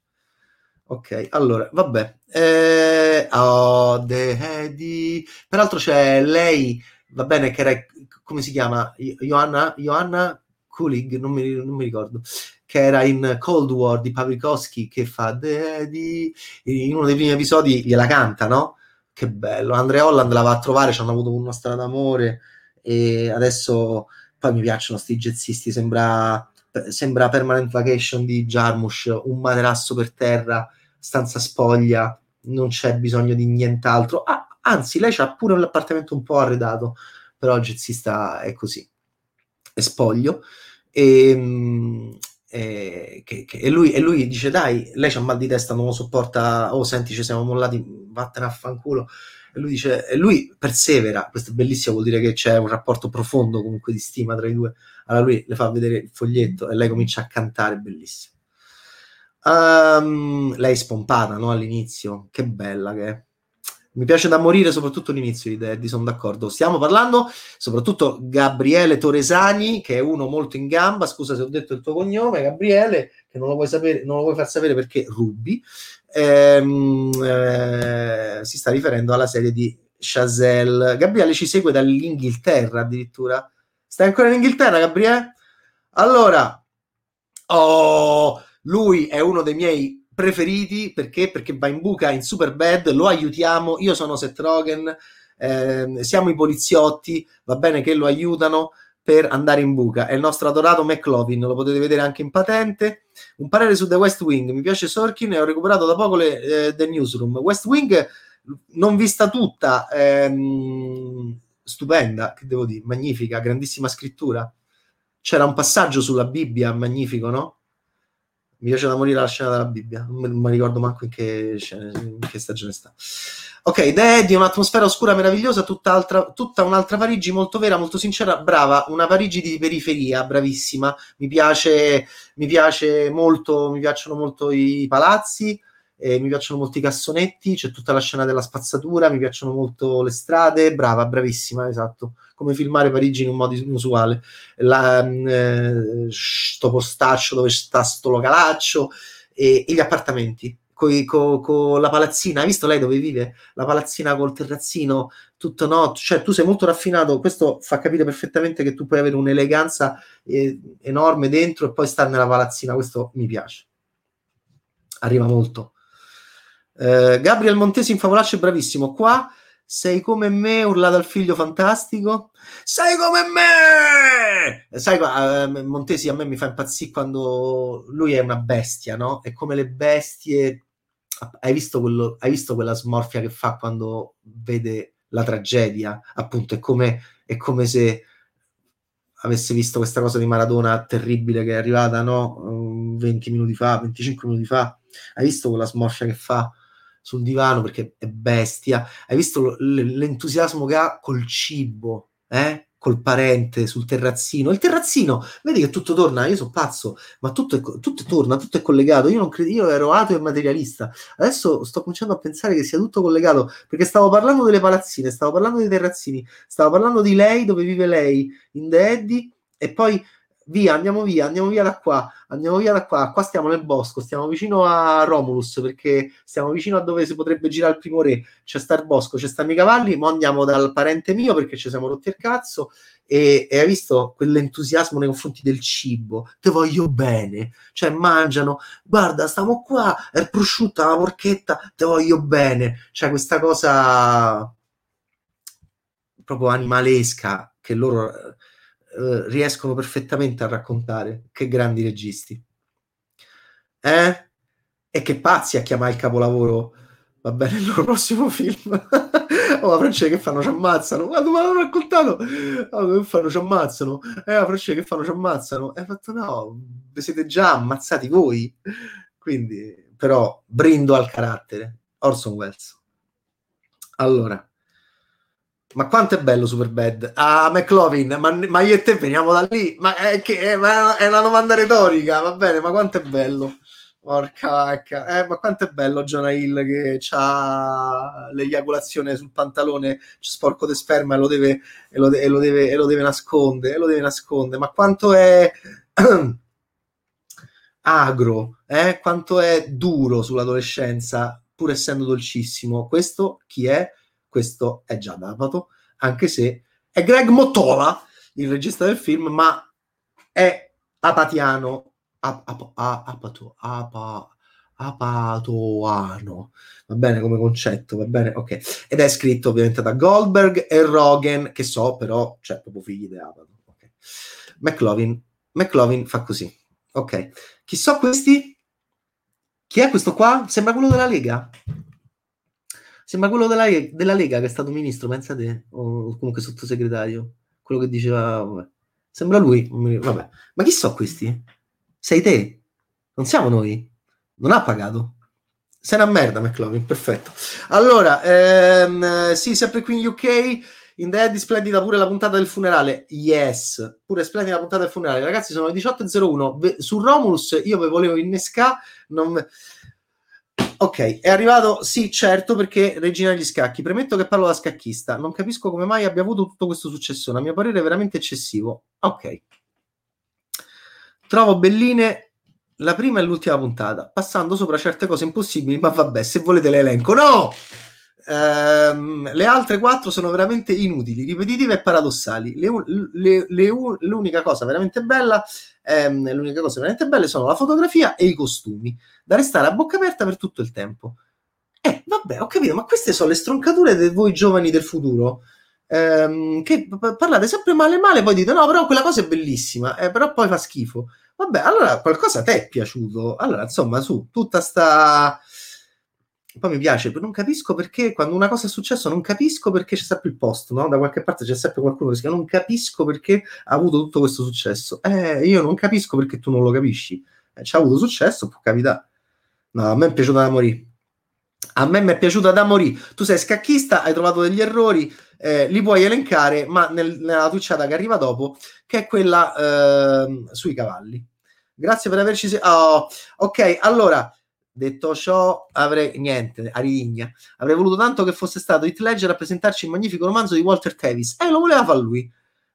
Ok, allora, vabbè. Eh, Oh, The Eddie. Peraltro c'è lei, va bene, che era, come si chiama? Johanna, Johanna Kulig, non mi, non mi ricordo, che era in Cold War di Pavlikovsky che fa The Eddie. In uno dei primi episodi gliela canta, no? Che bello. Andrea Holland la va a trovare, ci hanno avuto una storia d'amore e adesso poi mi piacciono sti jazzisti, sembra, sembra Permanent Vacation di Jarmusch, un materasso per terra, stanza spoglia, non c'è bisogno di nient'altro. Ah, anzi, lei ha pure l'appartamento un po' arredato, però il jazzista è così, è spoglio. E, ehm, e, che, che, e, lui, e, lui, dice dai, lei c'ha mal di testa, non lo sopporta, oh senti ci siamo mollati, vattene a fanculo e lui dice, e lui persevera, questo è bellissimo, vuol dire che c'è un rapporto profondo comunque di stima tra i due. Allora lui le fa vedere il foglietto e lei comincia a cantare, bellissimo. Um, lei spompata no, all'inizio, che bella che è. Mi piace da morire soprattutto l'inizio di Daddy, sono d'accordo. Stiamo parlando soprattutto Gabriele Toresani, che è uno molto in gamba. Scusa se ho detto il tuo cognome, Gabriele, che non lo vuoi, sapere, non lo vuoi far sapere perché rubi ehm, eh, si sta riferendo alla serie di Chazelle. Gabriele ci segue dall'Inghilterra addirittura. Stai ancora in Inghilterra, Gabriele? Allora, oh, lui è uno dei miei preferiti perché? Perché va in buca in super bad, lo aiutiamo. Io sono Seth Rogen, eh, siamo i poliziotti, va bene che lo aiutano per andare in buca. È il nostro adorato McLovin, lo potete vedere anche in patente. Un parere su The West Wing, mi piace Sorkin e ho recuperato da poco le, eh, The Newsroom. West Wing, non vista tutta, ehm, stupenda, che devo dire, magnifica, grandissima scrittura. C'era un passaggio sulla Bibbia, magnifico, no? Mi piace da morire la scena della Bibbia, non mi ricordo manco in che, in che stagione sta. Ok, The Eddie, un'atmosfera oscura meravigliosa, tutta, tutta, un'altra Parigi molto vera, molto sincera, brava, una Parigi di periferia, bravissima. Mi piace, mi piace molto, mi piacciono molto i palazzi, eh, mi piacciono molto i cassonetti, c'è tutta la scena della spazzatura, mi piacciono molto le strade, brava, bravissima, esatto, come filmare Parigi in un modo inusuale. La, mm, eh, sto postaccio dove sta sto localaccio e, e gli appartamenti. Con co, co la palazzina, hai visto lei dove vive? La palazzina col terrazzino, tutto no, cioè tu sei molto raffinato, questo fa capire perfettamente che tu puoi avere un'eleganza eh, enorme dentro e poi stare nella palazzina, questo mi piace. Arriva molto. Eh, Gabriel Montesi in favolaccio è bravissimo. Qua sei come me, urlato al figlio fantastico. Sei come me! Sai, uh, Montesi a me mi fa impazzire quando lui è una bestia, no? È come le bestie. Hai visto, quello, hai visto quella smorfia che fa quando vede la tragedia? Appunto, è come, è come se avesse visto questa cosa di Maradona terribile che è arrivata, no? 20 minuti fa, 25 minuti fa. Hai visto quella smorfia che fa? Sul divano perché è bestia. Hai visto l'entusiasmo che ha col cibo, eh? col parente sul terrazzino. Il terrazzino, vedi che tutto torna. Io sono pazzo, ma tutto, è, tutto torna, tutto è collegato. Io non credo, io ero ateo e materialista. Adesso sto cominciando a pensare che sia tutto collegato perché stavo parlando delle palazzine, stavo parlando dei terrazzini, stavo parlando di lei, dove vive lei in The Eddie, e poi via, andiamo via, andiamo via da qua, andiamo via da qua, qua stiamo nel bosco, stiamo vicino a Romulus perché stiamo vicino a dove si potrebbe girare il primo re, c'è sta il bosco, c'è stanno i cavalli, ma andiamo dal parente mio perché ci siamo rotti il cazzo. E, e hai visto quell'entusiasmo nei confronti del cibo, te voglio bene, cioè mangiano, guarda stiamo qua, è prosciutta la porchetta, te voglio bene, cioè questa cosa proprio animalesca che loro eh, riescono perfettamente a raccontare. Che grandi registi. Eh? E che pazzi a chiamare il capolavoro, va bene, il loro prossimo film. oh, la francese che fanno ci ammazzano. Ma come l'hanno raccontato? Oh, che fanno ci ammazzano. Eh, la francese che fanno ci ammazzano. E eh, fatto no, vi siete già ammazzati voi. Quindi, però, brindo al carattere. Orson Welles. Allora, ma quanto è bello Superbad? Ah, McLovin, ma, ma, io e te veniamo da lì. Ma è, che, è, ma è una domanda retorica, va bene, ma quanto è bello? Porca vacca, eh, ma quanto è bello Jonah Hill che ha l'eiaculazione sul pantalone sporco di sperma e lo deve, e lo, e lo deve, e lo deve nascondere, e lo deve nascondere. Ma quanto è agro, eh? quanto è duro sull'adolescenza pur essendo dolcissimo. Questo chi è? Questo è già D'Apato, anche se è Greg Mottola, il regista del film, ma è apatiano, ap, ap, apato, apa, apatoano, va bene come concetto, va bene, ok. Ed è scritto ovviamente da Goldberg e Rogan, che so però, cioè proprio figli di Apato. Okay. McLovin, McLovin fa così, ok. Chi so questi? Chi è questo qua? Sembra quello della Lega. Sembra quello della, della Lega che è stato ministro, pensate, o comunque sottosegretario. Quello che diceva, vabbè. Sembra lui, vabbè. Ma chi so questi? Sei te? Non siamo noi? Non ha pagato? Sei una merda, McLovin, perfetto. Allora, ehm, sì, sempre qui in UK, in The splendida pure la puntata del funerale. Yes, pure splendida la puntata del funerale. Ragazzi, sono le 18.01. Su Romulus io vi volevo innescare. Non... Ok, è arrivato, sì, certo, perché Regina degli Scacchi. Premetto che parlo da scacchista. Non capisco come mai abbia avuto tutto questo successo. A mio parere è veramente eccessivo. Ok. Trovo belline la prima e l'ultima puntata, passando sopra certe cose impossibili, ma vabbè, se volete l'elenco. No! Ehm, le altre quattro sono veramente inutili, ripetitive e paradossali. Le, le, le, l'unica cosa veramente bella, ehm, l'unica cosa veramente belle sono la fotografia e i costumi, da restare a bocca aperta per tutto il tempo. Eh, vabbè, ho capito, ma queste sono le stroncature di voi giovani del futuro. Ehm, che parlate sempre male male, poi dite no, però quella cosa è bellissima, eh, però poi fa schifo. Vabbè, allora qualcosa te è piaciuto. Allora, insomma, su, tutta sta poi mi piace, non capisco perché quando una cosa è successa non capisco perché c'è sempre il posto, no? Da qualche parte c'è sempre qualcuno che si chiama non capisco perché ha avuto tutto questo successo. Eh, io non capisco perché tu non lo capisci. Eh, c'ha avuto successo, può capitare. No, a me è piaciuta da morire. A me mi è piaciuta da morire. Tu sei scacchista, hai trovato degli errori, eh, li puoi elencare, ma nel, nella tucciata che arriva dopo, che è quella eh, sui cavalli. Grazie per averci... Se- oh, ok, allora Detto ciò, avrei niente, Arigna. Avrei voluto tanto che fosse stato Heath Ledger a presentarci il magnifico romanzo di Walter Tevis. Eh, lo voleva fare lui.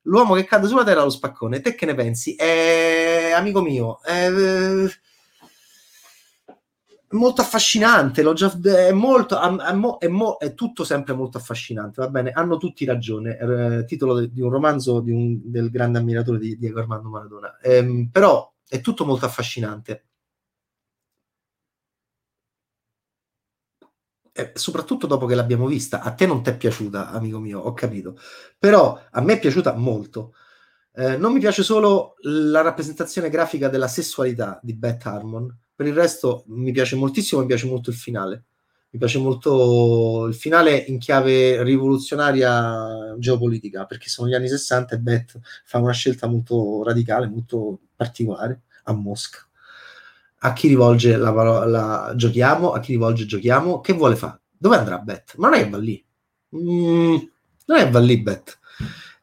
L'uomo che cade sulla terra allo spaccone. Te che ne pensi? È amico mio. È, molto affascinante. L'ho già, è, molto, è, mo, è, tutto sempre molto affascinante. Va bene, hanno tutti ragione. Eh, titolo de, di un romanzo di un, del grande ammiratore di Diego Armando Maradona. Eh, però è tutto molto affascinante eh, soprattutto dopo che l'abbiamo vista, a te non ti è piaciuta, amico mio, ho capito, però a me è piaciuta molto. Eh, non mi piace solo la rappresentazione grafica della sessualità di Beth Harmon, per il resto mi piace moltissimo, mi piace molto il finale. Mi piace molto il finale in chiave rivoluzionaria geopolitica, perché sono gli anni 60 e Beth fa una scelta molto radicale, molto particolare a Mosca a chi rivolge la parola giochiamo, a chi rivolge giochiamo, che vuole fare? Dove andrà Bet? Ma non è che va lì. Mm, non è che va lì Bet.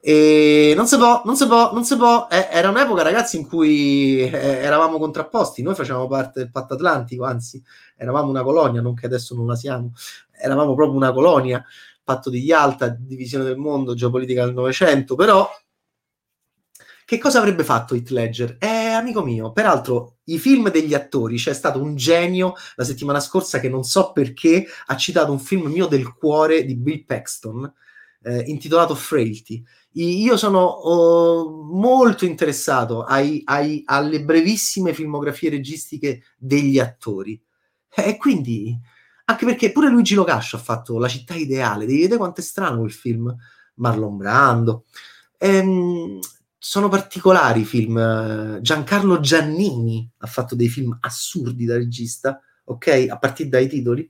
E non si può, non si può, non si può. Eh, era un'epoca, ragazzi, in cui eh, eravamo contrapposti. Noi facevamo parte del patto atlantico, anzi, eravamo una colonia, non che adesso non la siamo. Eravamo proprio una colonia, patto di Yalta, divisione del mondo, geopolitica del Novecento, però che cosa avrebbe fatto Heath Ledger? Eh, amico mio, peraltro i film degli attori, c'è stato un genio la settimana scorsa che non so perché ha citato un film mio del cuore di Bill Paxton eh, intitolato Frailty. Io sono oh, molto interessato ai, ai, alle brevissime filmografie registiche degli attori e quindi anche perché pure Luigi Locascio ha fatto La città ideale, devi vedere quanto è strano quel film, Marlon Brando. Ehm, sono particolari i film. Giancarlo Giannini ha fatto dei film assurdi da regista, ok? A partire dai titoli.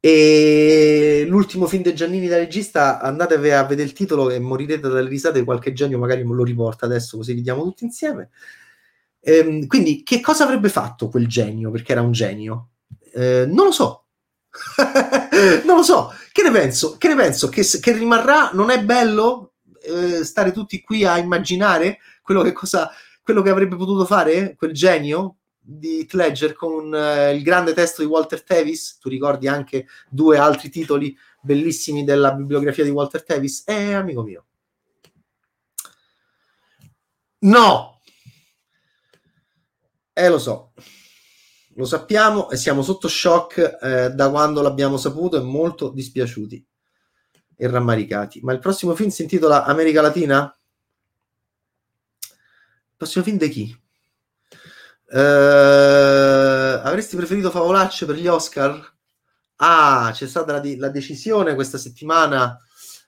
E l'ultimo film di Giannini da regista, andatevi a vedere il titolo e morirete dalle risate. Qualche genio magari me lo riporta adesso, così vediamo tutti insieme. Ehm, quindi, che cosa avrebbe fatto quel genio? Perché era un genio? Ehm, non lo so. non lo so. Che ne penso? Che ne penso? Che, che rimarrà? Non è bello? eh, stare tutti qui a immaginare quello che, cosa, quello che avrebbe potuto fare quel genio di Ledger con eh, il grande testo di Walter Tevis. Tu ricordi anche due altri titoli bellissimi della bibliografia di Walter Tevis? Eh, amico mio. No! Eh, lo so. lo sappiamo e siamo sotto shock eh, da quando l'abbiamo saputo e molto dispiaciuti e rammaricati. Ma il prossimo film si intitola America Latina? Il prossimo film di chi? Eh, avresti preferito favolacce per gli Oscar? Ah, c'è stata la, la decisione questa settimana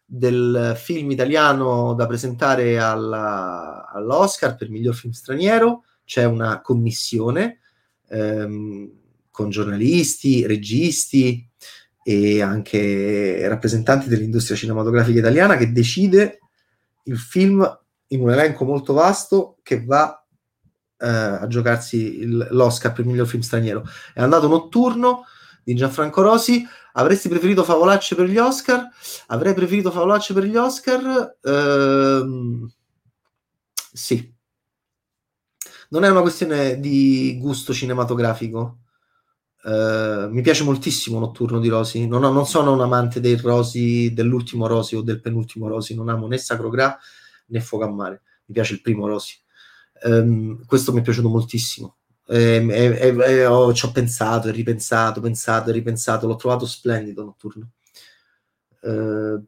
del film italiano da presentare alla, all'Oscar per miglior film straniero. C'è una commissione ehm, con giornalisti, registi e anche rappresentanti dell'industria cinematografica italiana che decide il film in un elenco molto vasto che va eh, a giocarsi il, l'Oscar per miglior film straniero. È andato notturno di Gianfranco Rosi. Avresti preferito favolacce per gli Oscar? Avrei preferito favolacce per gli Oscar? Ehm, sì. Non è una questione di gusto cinematografico. Uh, mi piace moltissimo Notturno di Rosi. Non, non, sono un amante dei Rosi, dell'ultimo Rosi o del penultimo Rosi. Non amo né Sacro Gra né Fuoco a Mare. Mi piace il primo Rosi. Um, questo mi è piaciuto moltissimo. E, e, e, ho, ci ho pensato e ripensato, pensato e ripensato, l'ho trovato splendido notturno. Eh,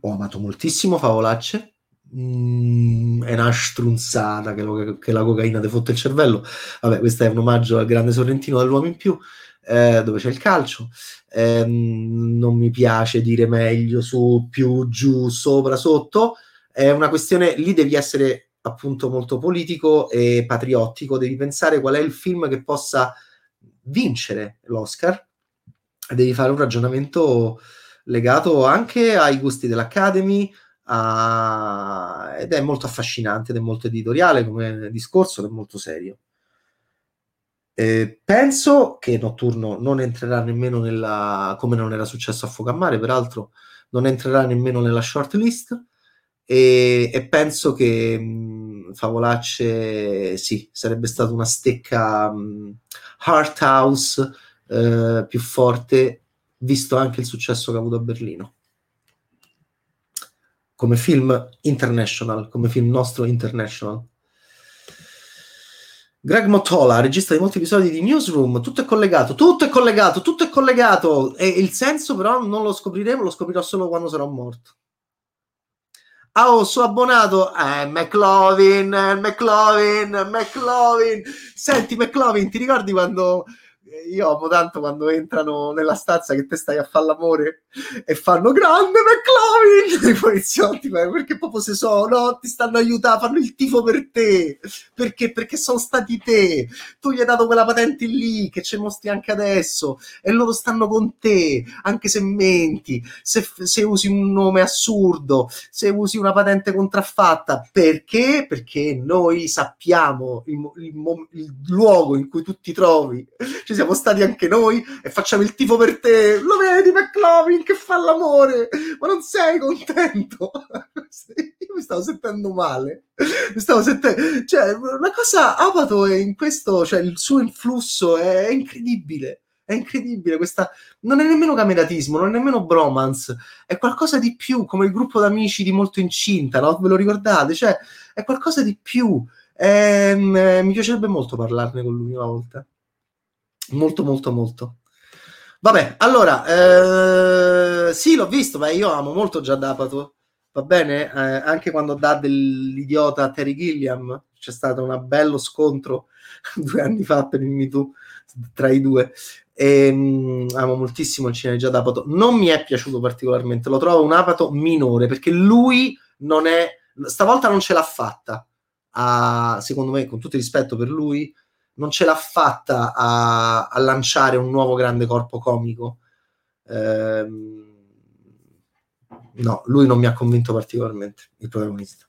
ho amato moltissimo Favolacce. Mm, è una strunzata che, lo, che la cocaina ti fotte il cervello. Vabbè, questo è un omaggio al grande Sorrentino dell'uomo in più, eh, dove c'è il calcio. Eh, non mi piace dire meglio su, più, giù, sopra, sotto. È una questione, lì devi essere appunto molto politico e patriottico, devi pensare qual è il film che possa vincere l'Oscar, devi fare un ragionamento legato anche ai gusti dell'Academy, a... ed è molto affascinante ed è molto editoriale come discorso ed è molto serio. Eh, penso che Notturno non entrerà nemmeno nella, come non era successo a Fuoco a Mare, peraltro, non entrerà nemmeno nella shortlist e, e penso che mh, Favolacce sì, sarebbe stata una stecca mh, Heart House eh, più forte, visto anche il successo che ha avuto a Berlino. Come film international, come film nostro international. Greg Motola, regista di molti episodi di Newsroom, tutto è collegato, tutto è collegato, tutto è collegato. E il senso però non lo scopriremo, lo scoprirò solo quando sarò morto. Ah, oh, sono abbonato. Eh, McLovin, McLovin, McLovin. Senti, McLovin, ti ricordi quando io amo tanto quando entrano nella stanza che te stai a fare l'amore e fanno grande McLovin! I poliziotti perché proprio se sono ti stanno aiutando fanno il tifo per te. Perché? Perché sono stati te. Tu gli hai dato quella patente lì che ci mostri anche adesso e loro stanno con te anche se menti. Se, se usi un nome assurdo se usi una patente contraffatta perché? Perché noi sappiamo il, il, il luogo in cui tu ti trovi. Ci siamo stati anche noi e facciamo il tifo per te. Lo vedi, McLovin, che fa l'amore, ma non sei contento? Io mi stavo sentendo male. Mi stavo sentendo... Cioè, una cosa, Apato è in questo, cioè il suo influsso è, incredibile. È incredibile questa. Non è nemmeno cameratismo, non è nemmeno bromance, è qualcosa di più, come il gruppo d'amici di molto incinta, no? Ve lo ricordate? Cioè, è qualcosa di più. Ehm, mi piacerebbe molto parlarne con lui una volta. Molto, molto, molto. Vabbè, allora, eh, sì, l'ho visto, ma io amo molto già Dapato. Va bene? Eh, anche quando dà dell'idiota Terry Gilliam, c'è stato un bello scontro due anni fa per il Me Too tra i due. E, um, amo moltissimo il cinema di già Dapato. Non mi è piaciuto particolarmente, lo trovo un apato minore perché lui non è, stavolta non ce l'ha fatta. A, secondo me, con tutto il rispetto per lui, non ce l'ha fatta a, a lanciare un nuovo grande corpo comico. Eh, no, lui non mi ha convinto particolarmente, il protagonista,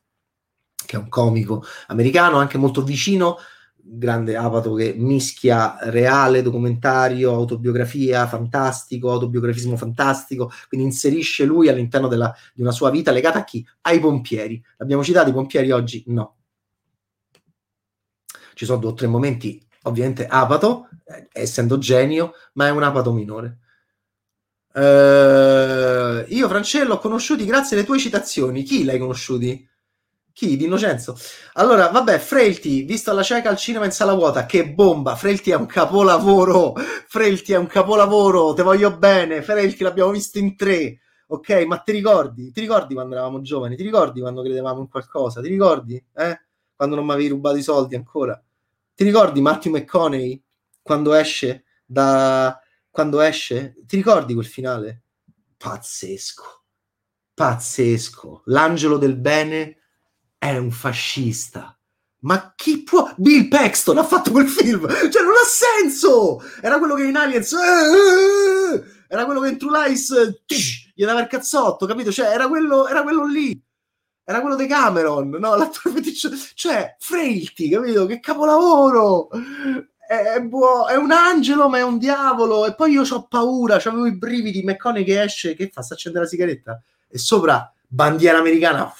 che è un comico americano, anche molto vicino, grande apato che mischia reale, documentario, autobiografia, fantastico, autobiografismo fantastico, quindi inserisce lui all'interno della, di una sua vita legata a chi? Ai pompieri. Abbiamo citato i pompieri oggi? No ci sono due o tre momenti, ovviamente apato, eh, essendo genio, ma è un apato minore. Uh, io, Francello, ho conosciuti grazie alle tue citazioni. Chi l'hai conosciuti? Chi? Di Innocenzo. Allora, vabbè, Frailty, visto alla cieca al cinema in sala vuota, che bomba! Frailty è un capolavoro! Frailty è un capolavoro, te voglio bene! Frailty l'abbiamo visto in tre, ok? Ma ti ricordi? Ti ricordi quando eravamo giovani? Ti ricordi quando credevamo in qualcosa? Ti ricordi? Eh? Quando non mi avevi rubato i soldi ancora? Ti ricordi Matthew McConaughey quando esce da... quando esce? Ti ricordi quel finale? Pazzesco! Pazzesco! L'angelo del bene è un fascista. Ma chi può? Bill Paxton ha fatto quel film, cioè non ha senso. Era quello che in Aliens, eh, eh, eh, era quello che in True Lies gli dava il cazzotto, capito? Cioè era quello, era quello lì, era quello di Cameron, no? L'attore feticcio, cioè Frailty, capito? Che capolavoro! È, buo- è, un angelo, ma è un diavolo. E poi io ho paura, avevo i brividi. McConaughey che esce, che fa? Sta accendere la sigaretta e sopra bandiera americana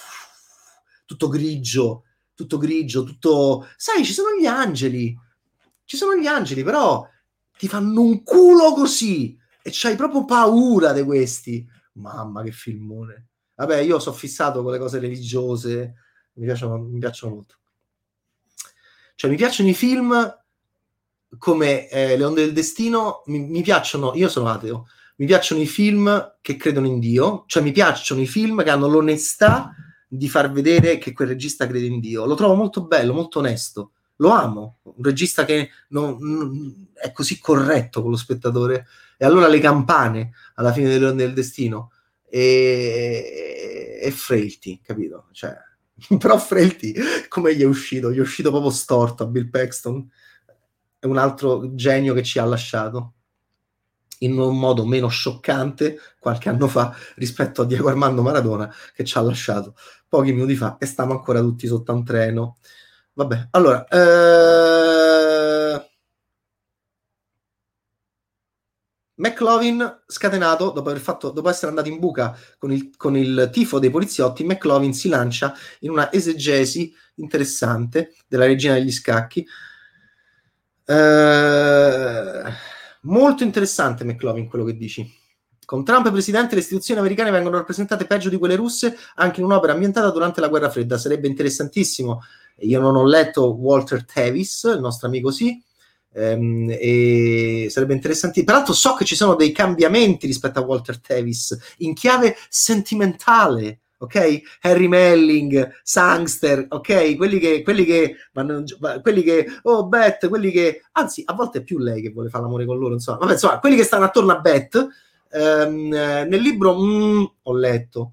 tutto grigio, tutto grigio, tutto... Sai, ci sono gli angeli, ci sono gli angeli, però ti fanno un culo così e c'hai proprio paura di questi. Mamma, che filmone. Vabbè, io sono fissato con le cose religiose, mi piacciono, mi piacciono molto. Cioè, mi piacciono i film come eh, Le onde del destino, mi, mi piacciono, io sono ateo, mi piacciono i film che credono in Dio, cioè mi piacciono i film che hanno l'onestà di far vedere che quel regista crede in Dio. Lo trovo molto bello, molto onesto. Lo amo, un regista che non, non, è così corretto con lo spettatore. E allora le campane alla fine del, del destino e, e Frailty, capito? Cioè, però Frailty, come gli è uscito? Gli è uscito proprio storto a Bill Paxton. È un altro genio che ci ha lasciato in un modo meno scioccante qualche anno fa rispetto a Diego Armando Maradona che ci ha lasciato pochi minuti fa e stiamo ancora tutti sotto un treno. Vabbè, allora... Eh... McLovin scatenato dopo, fatto, dopo essere andato in buca con il, con il tifo dei poliziotti, McLovin si lancia in una esegesi interessante della regina degli scacchi. Eh, molto interessante McLovin quello che dici. Con Trump presidente le istituzioni americane vengono rappresentate peggio di quelle russe anche in un'opera ambientata durante la guerra fredda. Sarebbe interessantissimo. Io non ho letto Walter Tevis, il nostro amico sì, ehm, e sarebbe interessante. Peraltro so che ci sono dei cambiamenti rispetto a Walter Tevis in chiave sentimentale. Ok, Harry Melling, Sangster, ok, quelli che, quelli che, vanno, quelli che, oh, Beth, quelli che, anzi, a volte è più lei che vuole fare l'amore con loro, insomma, vabbè, insomma, quelli che stanno attorno a Beth, ehm, nel libro mm, ho letto.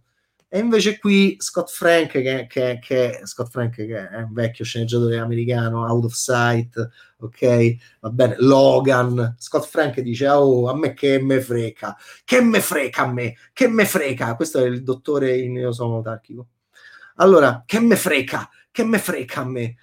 E invece qui Scott Frank, che, che, che, Scott Frank, che è un vecchio sceneggiatore americano, out of sight, ok? Va bene, Logan. Scott Frank dice: Oh, a me che me frega, che me frega a me, che me frega. Questo è il dottore in Io sono autarchico. Allora, che me frega, che me frega a me.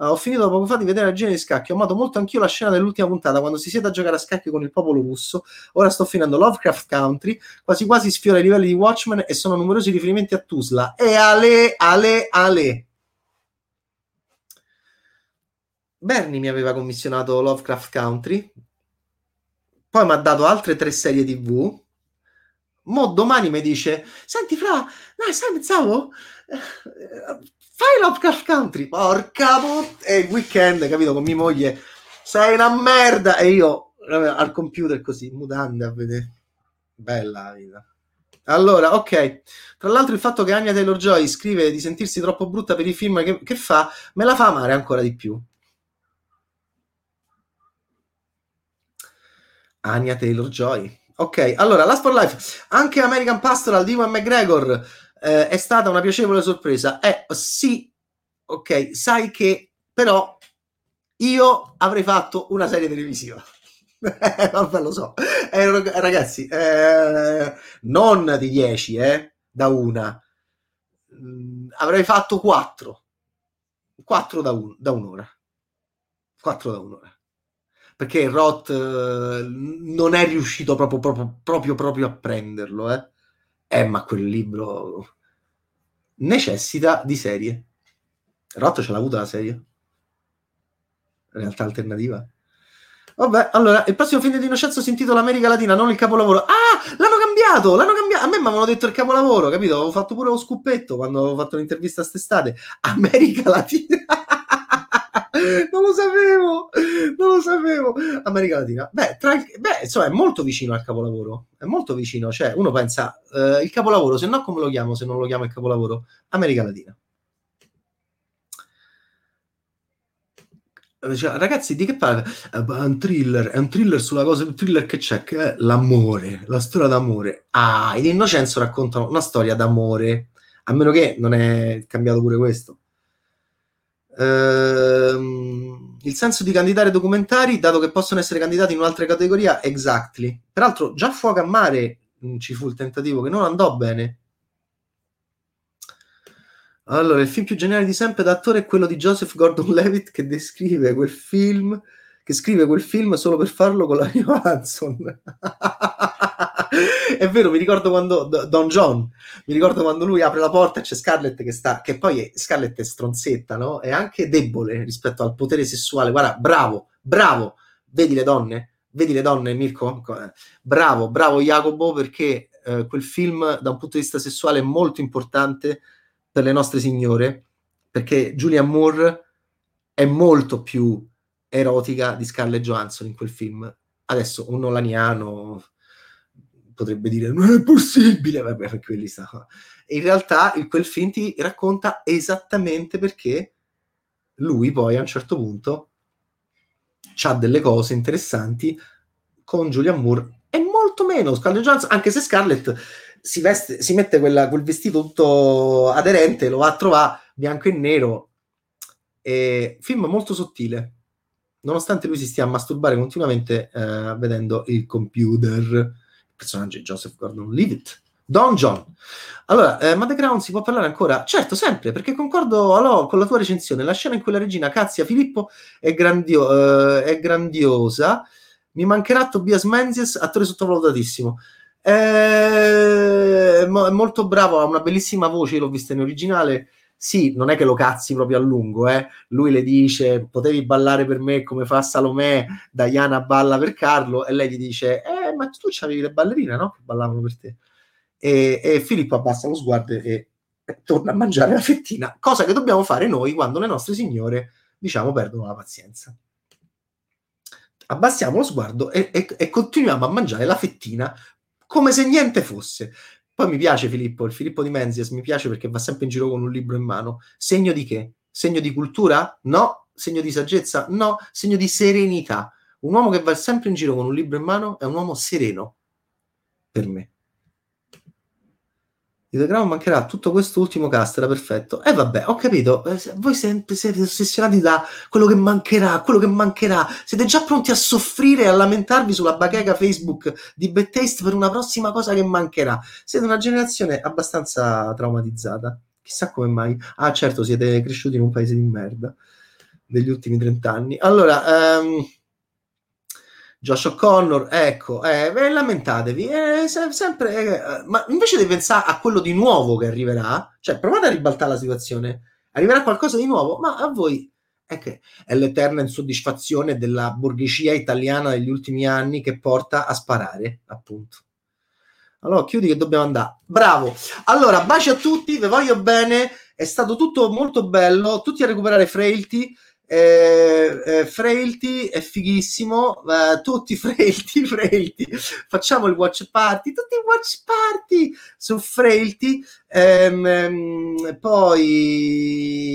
Uh, ho finito poco fa di vedere la genere di scacchi. Ho amato molto anch'io la scena dell'ultima puntata quando si siede a giocare a scacchi con il popolo russo. Ora sto finendo Lovecraft Country, quasi quasi sfiora i livelli di Watchmen e sono numerosi riferimenti a Tuzla. E ale, ale, ale. Bernie mi aveva commissionato Lovecraft Country, poi mi ha dato altre tre serie TV. Mo domani mi dice: Senti, Fra, dai, sai, pensavo fai Lovecraft Country, porca puttana, e il weekend, capito, con mia moglie, sei una merda, e io al computer così, mutande a vedere, bella la vita. Allora, ok. Tra l'altro, il fatto che Anya Taylor Joy scrive di sentirsi troppo brutta per i film che, che fa me la fa amare ancora di più. Anya Taylor Joy. Ok, allora, Last for Life. Anche American Pastoral di Iwan McGregor eh, è stata una piacevole sorpresa. Eh sì, ok, sai che però io avrei fatto una serie televisiva. Vabbè, lo so. Eh, ragazzi, eh, non di 10, eh, da una. Mm, avrei fatto 4. 4 da, un, da un'ora. 4 da un'ora. Perché Roth eh, non è riuscito proprio, proprio, proprio, proprio a prenderlo, eh eh, ma quel libro necessita di serie. Rotto ce l'ha avuta la serie? Realtà alternativa? Vabbè, allora, il prossimo film di Innocenzo si intitola America Latina, non il capolavoro. Ah, l'hanno cambiato, l'hanno cambiato. A me mi avevano detto il capolavoro, capito? Avevo fatto pure lo scuppetto quando avevo fatto l'intervista st'estate. America Latina. non lo sapevo, non lo sapevo. America Latina. Beh, tra beh, insomma, è molto vicino al capolavoro. È molto vicino. Cioè, uno pensa, eh, il capolavoro, se no come lo chiamo se non lo chiamo il capolavoro? America Latina. Cioè, ragazzi, di che parla? È un thriller, è un thriller sulla cosa, un thriller che c'è, che è l'amore, la storia d'amore. Ah, in Innocenzo raccontano una storia d'amore, a meno che non è cambiato pure questo. Ehm, il senso di candidare documentari, dato che possono essere candidati in un'altra categoria, exactly. Peraltro, già Fuoco a Mare mh, ci fu il tentativo che non andò bene allora, il film più geniale di sempre d'attore è quello di Joseph Gordon-Levitt che descrive quel film, che scrive quel film solo per farlo con la Johansson. è vero, mi ricordo quando Don John, mi ricordo quando lui apre la porta e c'è Scarlett che sta, che poi è, Scarlett è stronzetta, no? È anche debole rispetto al potere sessuale. Guarda, bravo, bravo, vedi le donne? Vedi le donne, Mirko? Bravo, bravo Jacopo, perché eh, quel film da un punto di vista sessuale è molto importante per le nostre signore, perché Julia Moore è molto più erotica di Scarlett Johansson in quel film. Adesso un nolaniano potrebbe dire non è possibile, vabbè, per quelli sta. In realtà quel film ti racconta esattamente perché lui poi a un certo punto ha delle cose interessanti con Julia Moore e molto meno Scarlett Johansson, anche se Scarlett si, veste, si mette quella, quel vestito tutto aderente, lo va a trovare bianco e nero. E film molto sottile, nonostante lui si stia a masturbare continuamente eh, vedendo il computer. Personaggio è Joseph Gordon-Levitt. Don John. Allora, eh, ma The Crown si può parlare ancora? Certo, sempre, perché concordo allora, con la tua recensione. La scena in cui la regina cazia Filippo è, grandio- eh, è grandiosa. Mi mancherà Tobias Menzies, attore sottovalutatissimo. È molto bravo, ha una bellissima voce, l'ho vista in originale. Sì, non è che lo cazzi proprio a lungo, eh. Lui le dice: Potevi ballare per me come fa Salomè, Diana balla per Carlo, e lei gli dice: Eh, ma tu c'avevi le ballerine, no? Che ballavano per te. E, e Filippo abbassa lo sguardo e, e torna a mangiare la fettina, cosa che dobbiamo fare noi quando le nostre signore, diciamo, perdono la pazienza abbassiamo lo sguardo e, e, e, continuiamo a mangiare la fettina come se niente fosse. Poi mi piace Filippo, il Filippo di Menzies mi piace perché va sempre in giro con un libro in mano. Segno di che? Segno di cultura? No. Segno di saggezza? No. Segno di serenità. Un uomo che va sempre in giro con un libro in mano è un uomo sereno, per me di The Crown mancherà tutto questo ultimo cast, era perfetto. E eh, vabbè, ho capito, eh, voi sempre siete ossessionati da quello che mancherà, quello che mancherà. Siete già pronti a soffrire e a lamentarvi sulla bacheca Facebook di Taste per una prossima cosa che mancherà. Siete una generazione abbastanza traumatizzata. Chissà come mai. Ah, certo, siete cresciuti in un paese di merda degli ultimi 30 anni. Allora, um, Josh O'Connor, ecco, eh, lamentatevi, eh, se, sempre, eh, ma invece di pensare a quello di nuovo che arriverà, cioè provate a ribaltare la situazione, arriverà qualcosa di nuovo, ma a voi è che è l'eterna insoddisfazione della borghesia italiana degli ultimi anni che porta a sparare, appunto. Allora, chiudi che dobbiamo andare. Bravo. Allora, baci a tutti, vi voglio bene, è stato tutto molto bello, tutti a recuperare Frailty eh, eh, Frailty è fighissimo, eh, tutti Frailty, Frailty, facciamo il watch party, tutti i watch party su Frailty, ehm, ehm, poi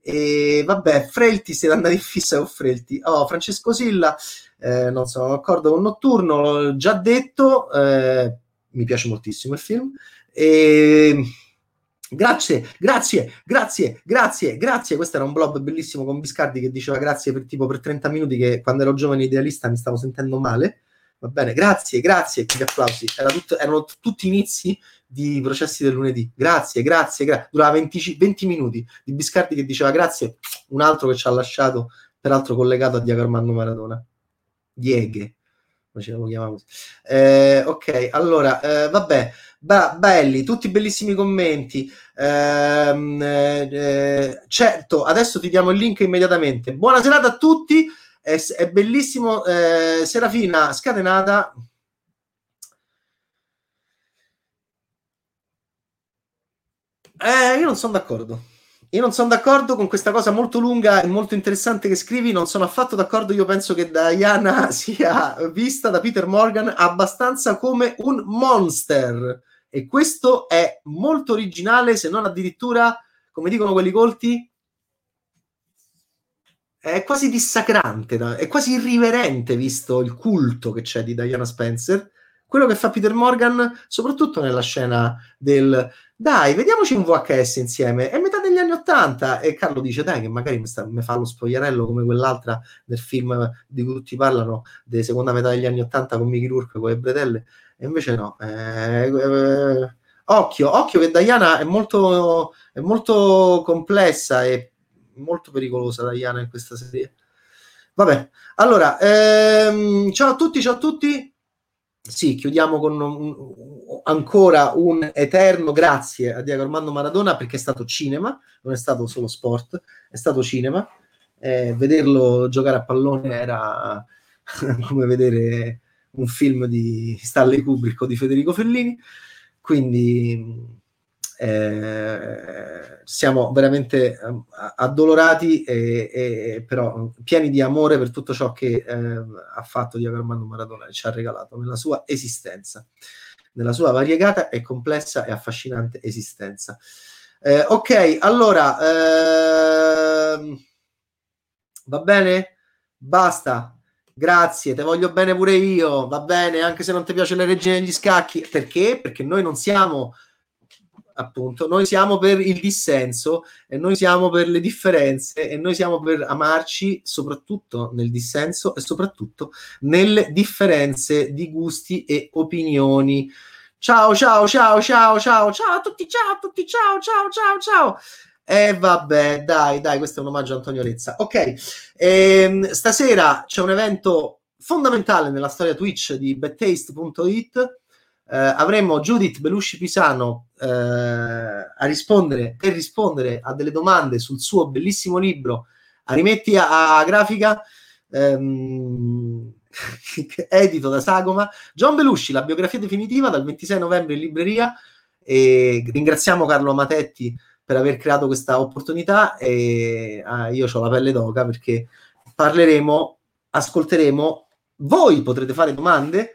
e vabbè, Frailty si è andato in fissa con Frailty. Oh, Francesco Silla, eh, non sono d'accordo con Notturno, già detto, eh, mi piace moltissimo il film. E Grazie, grazie, grazie, grazie, grazie. Questo era un blog bellissimo con Biscardi che diceva grazie per tipo per 30 minuti che quando ero giovane idealista mi stavo sentendo male. Va bene, grazie, grazie, gli applausi. Era tutto, erano t- tutti inizi di processi del lunedì. Grazie, grazie, grazie. Durava 20, 20, minuti di Biscardi che diceva grazie, un altro che ci ha lasciato, peraltro collegato a Diego Armando Maradona. Dieghe, come ce lo eh, ok, allora, eh, vabbè, ba- belli, tutti bellissimi commenti. Ehm, eh, certo, adesso ti diamo il link immediatamente. Buona serata a tutti, è, è bellissimo. Eh, Serafina scatenata. Eh, io non sono d'accordo. Io non sono d'accordo con questa cosa molto lunga e molto interessante che scrivi, non sono affatto d'accordo, io penso che Diana sia vista da Peter Morgan abbastanza come un monster e questo è molto originale, se non addirittura, come dicono quelli colti, è quasi dissacrante, è quasi irriverente visto il culto che c'è di Diana Spencer. Quello che fa Peter Morgan, soprattutto nella scena del dai, vediamoci un VHS insieme. È metà degli anni Ottanta. E Carlo dice: Dai, che magari mi, sta, mi, fa lo spogliarello come quell'altra del film di cui tutti parlano, della seconda metà degli anni Ottanta con Mickey Rourke con le bretelle. E invece no. Eh, eh, occhio, occhio che Diana è molto, è molto complessa e molto pericolosa Diana in questa serie. Vabbè, allora, ehm, ciao a tutti, ciao a tutti. Sì, chiudiamo con un, ancora un eterno grazie a Diego Armando Maradona perché è stato cinema, non è stato solo sport, è stato cinema. Eh, vederlo giocare a pallone era come vedere un film di Stanley Kubrick o di Federico Fellini. Quindi eh, siamo veramente eh, addolorati e, e, però pieni di amore per tutto ciò che eh, ha fatto Diego Armando Maradona e ci ha regalato nella sua esistenza, nella sua variegata e complessa e affascinante esistenza. Eh, ok, allora ehm, va bene? Basta. Grazie, te voglio bene pure io, va bene, anche se non ti piace le regine degli scacchi. Perché? Perché noi non siamo appunto, noi siamo per il dissenso e noi siamo per le differenze e noi siamo per amarci soprattutto nel dissenso e soprattutto nelle differenze di gusti e opinioni. Ciao, ciao, ciao, ciao, ciao, ciao a tutti, ciao a tutti, ciao, ciao, ciao, ciao. E eh, vabbè, dai, dai, questo è un omaggio a Antonio Lezza. Ok, ehm, stasera c'è un evento fondamentale nella storia Twitch di bettaste.it eh, avremo Judith Belushi Pisano eh, a rispondere per rispondere a delle domande sul suo bellissimo libro a rimetti a, a grafica ehm, edito da Sagoma. John Belushi la biografia definitiva dal 26 novembre in libreria e ringraziamo Carlo Amatetti per aver creato questa opportunità e ah, io ho la pelle d'oca perché parleremo ascolteremo. Voi potrete fare domande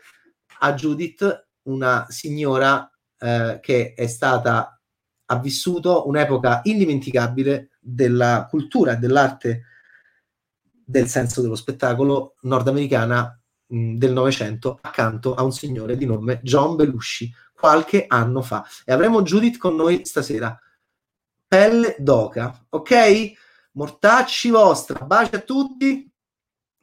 a Judith una signora eh, che è stata ha vissuto un'epoca indimenticabile della cultura e dell'arte del senso dello spettacolo nordamericana mh, del Novecento accanto a un signore di nome John Belushi qualche anno fa. E avremo Judith con noi stasera. Pelle d'oca ok? Mortacci vostra baci a tutti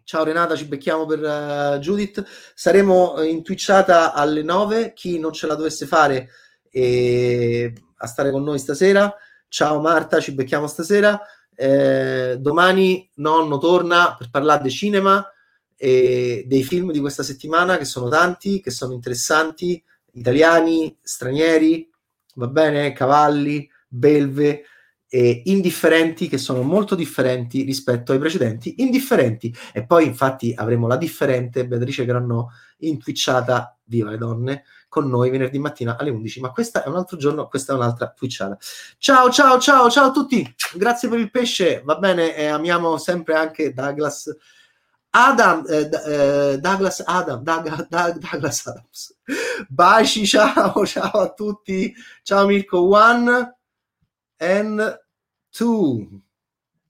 Ciao Renata, ci becchiamo per uh, Judith. Saremo in Twitchata alle 9. Chi non ce la dovesse fare e a stare con noi stasera. Ciao Marta, ci becchiamo stasera. Eh, domani nonno torna per parlare di cinema e dei film di questa settimana che sono tanti, che sono interessanti, italiani, stranieri, va bene, cavalli, belve eh, indifferenti che sono molto differenti rispetto ai precedenti indifferenti. E poi infatti avremo la differente Beatrice Grannò intwitchata Viva le donne con noi venerdì mattina alle 11 ma questo è un altro giorno questa è un'altra twitchata. Ciao ciao ciao ciao a tutti! Grazie per il pesce va bene e amiamo sempre anche Douglas Adam, eh, eh, Douglas Adam, Doug, Doug, Douglas Adams. Baci, ciao, ciao a tutti. Ciao Mirko One and two.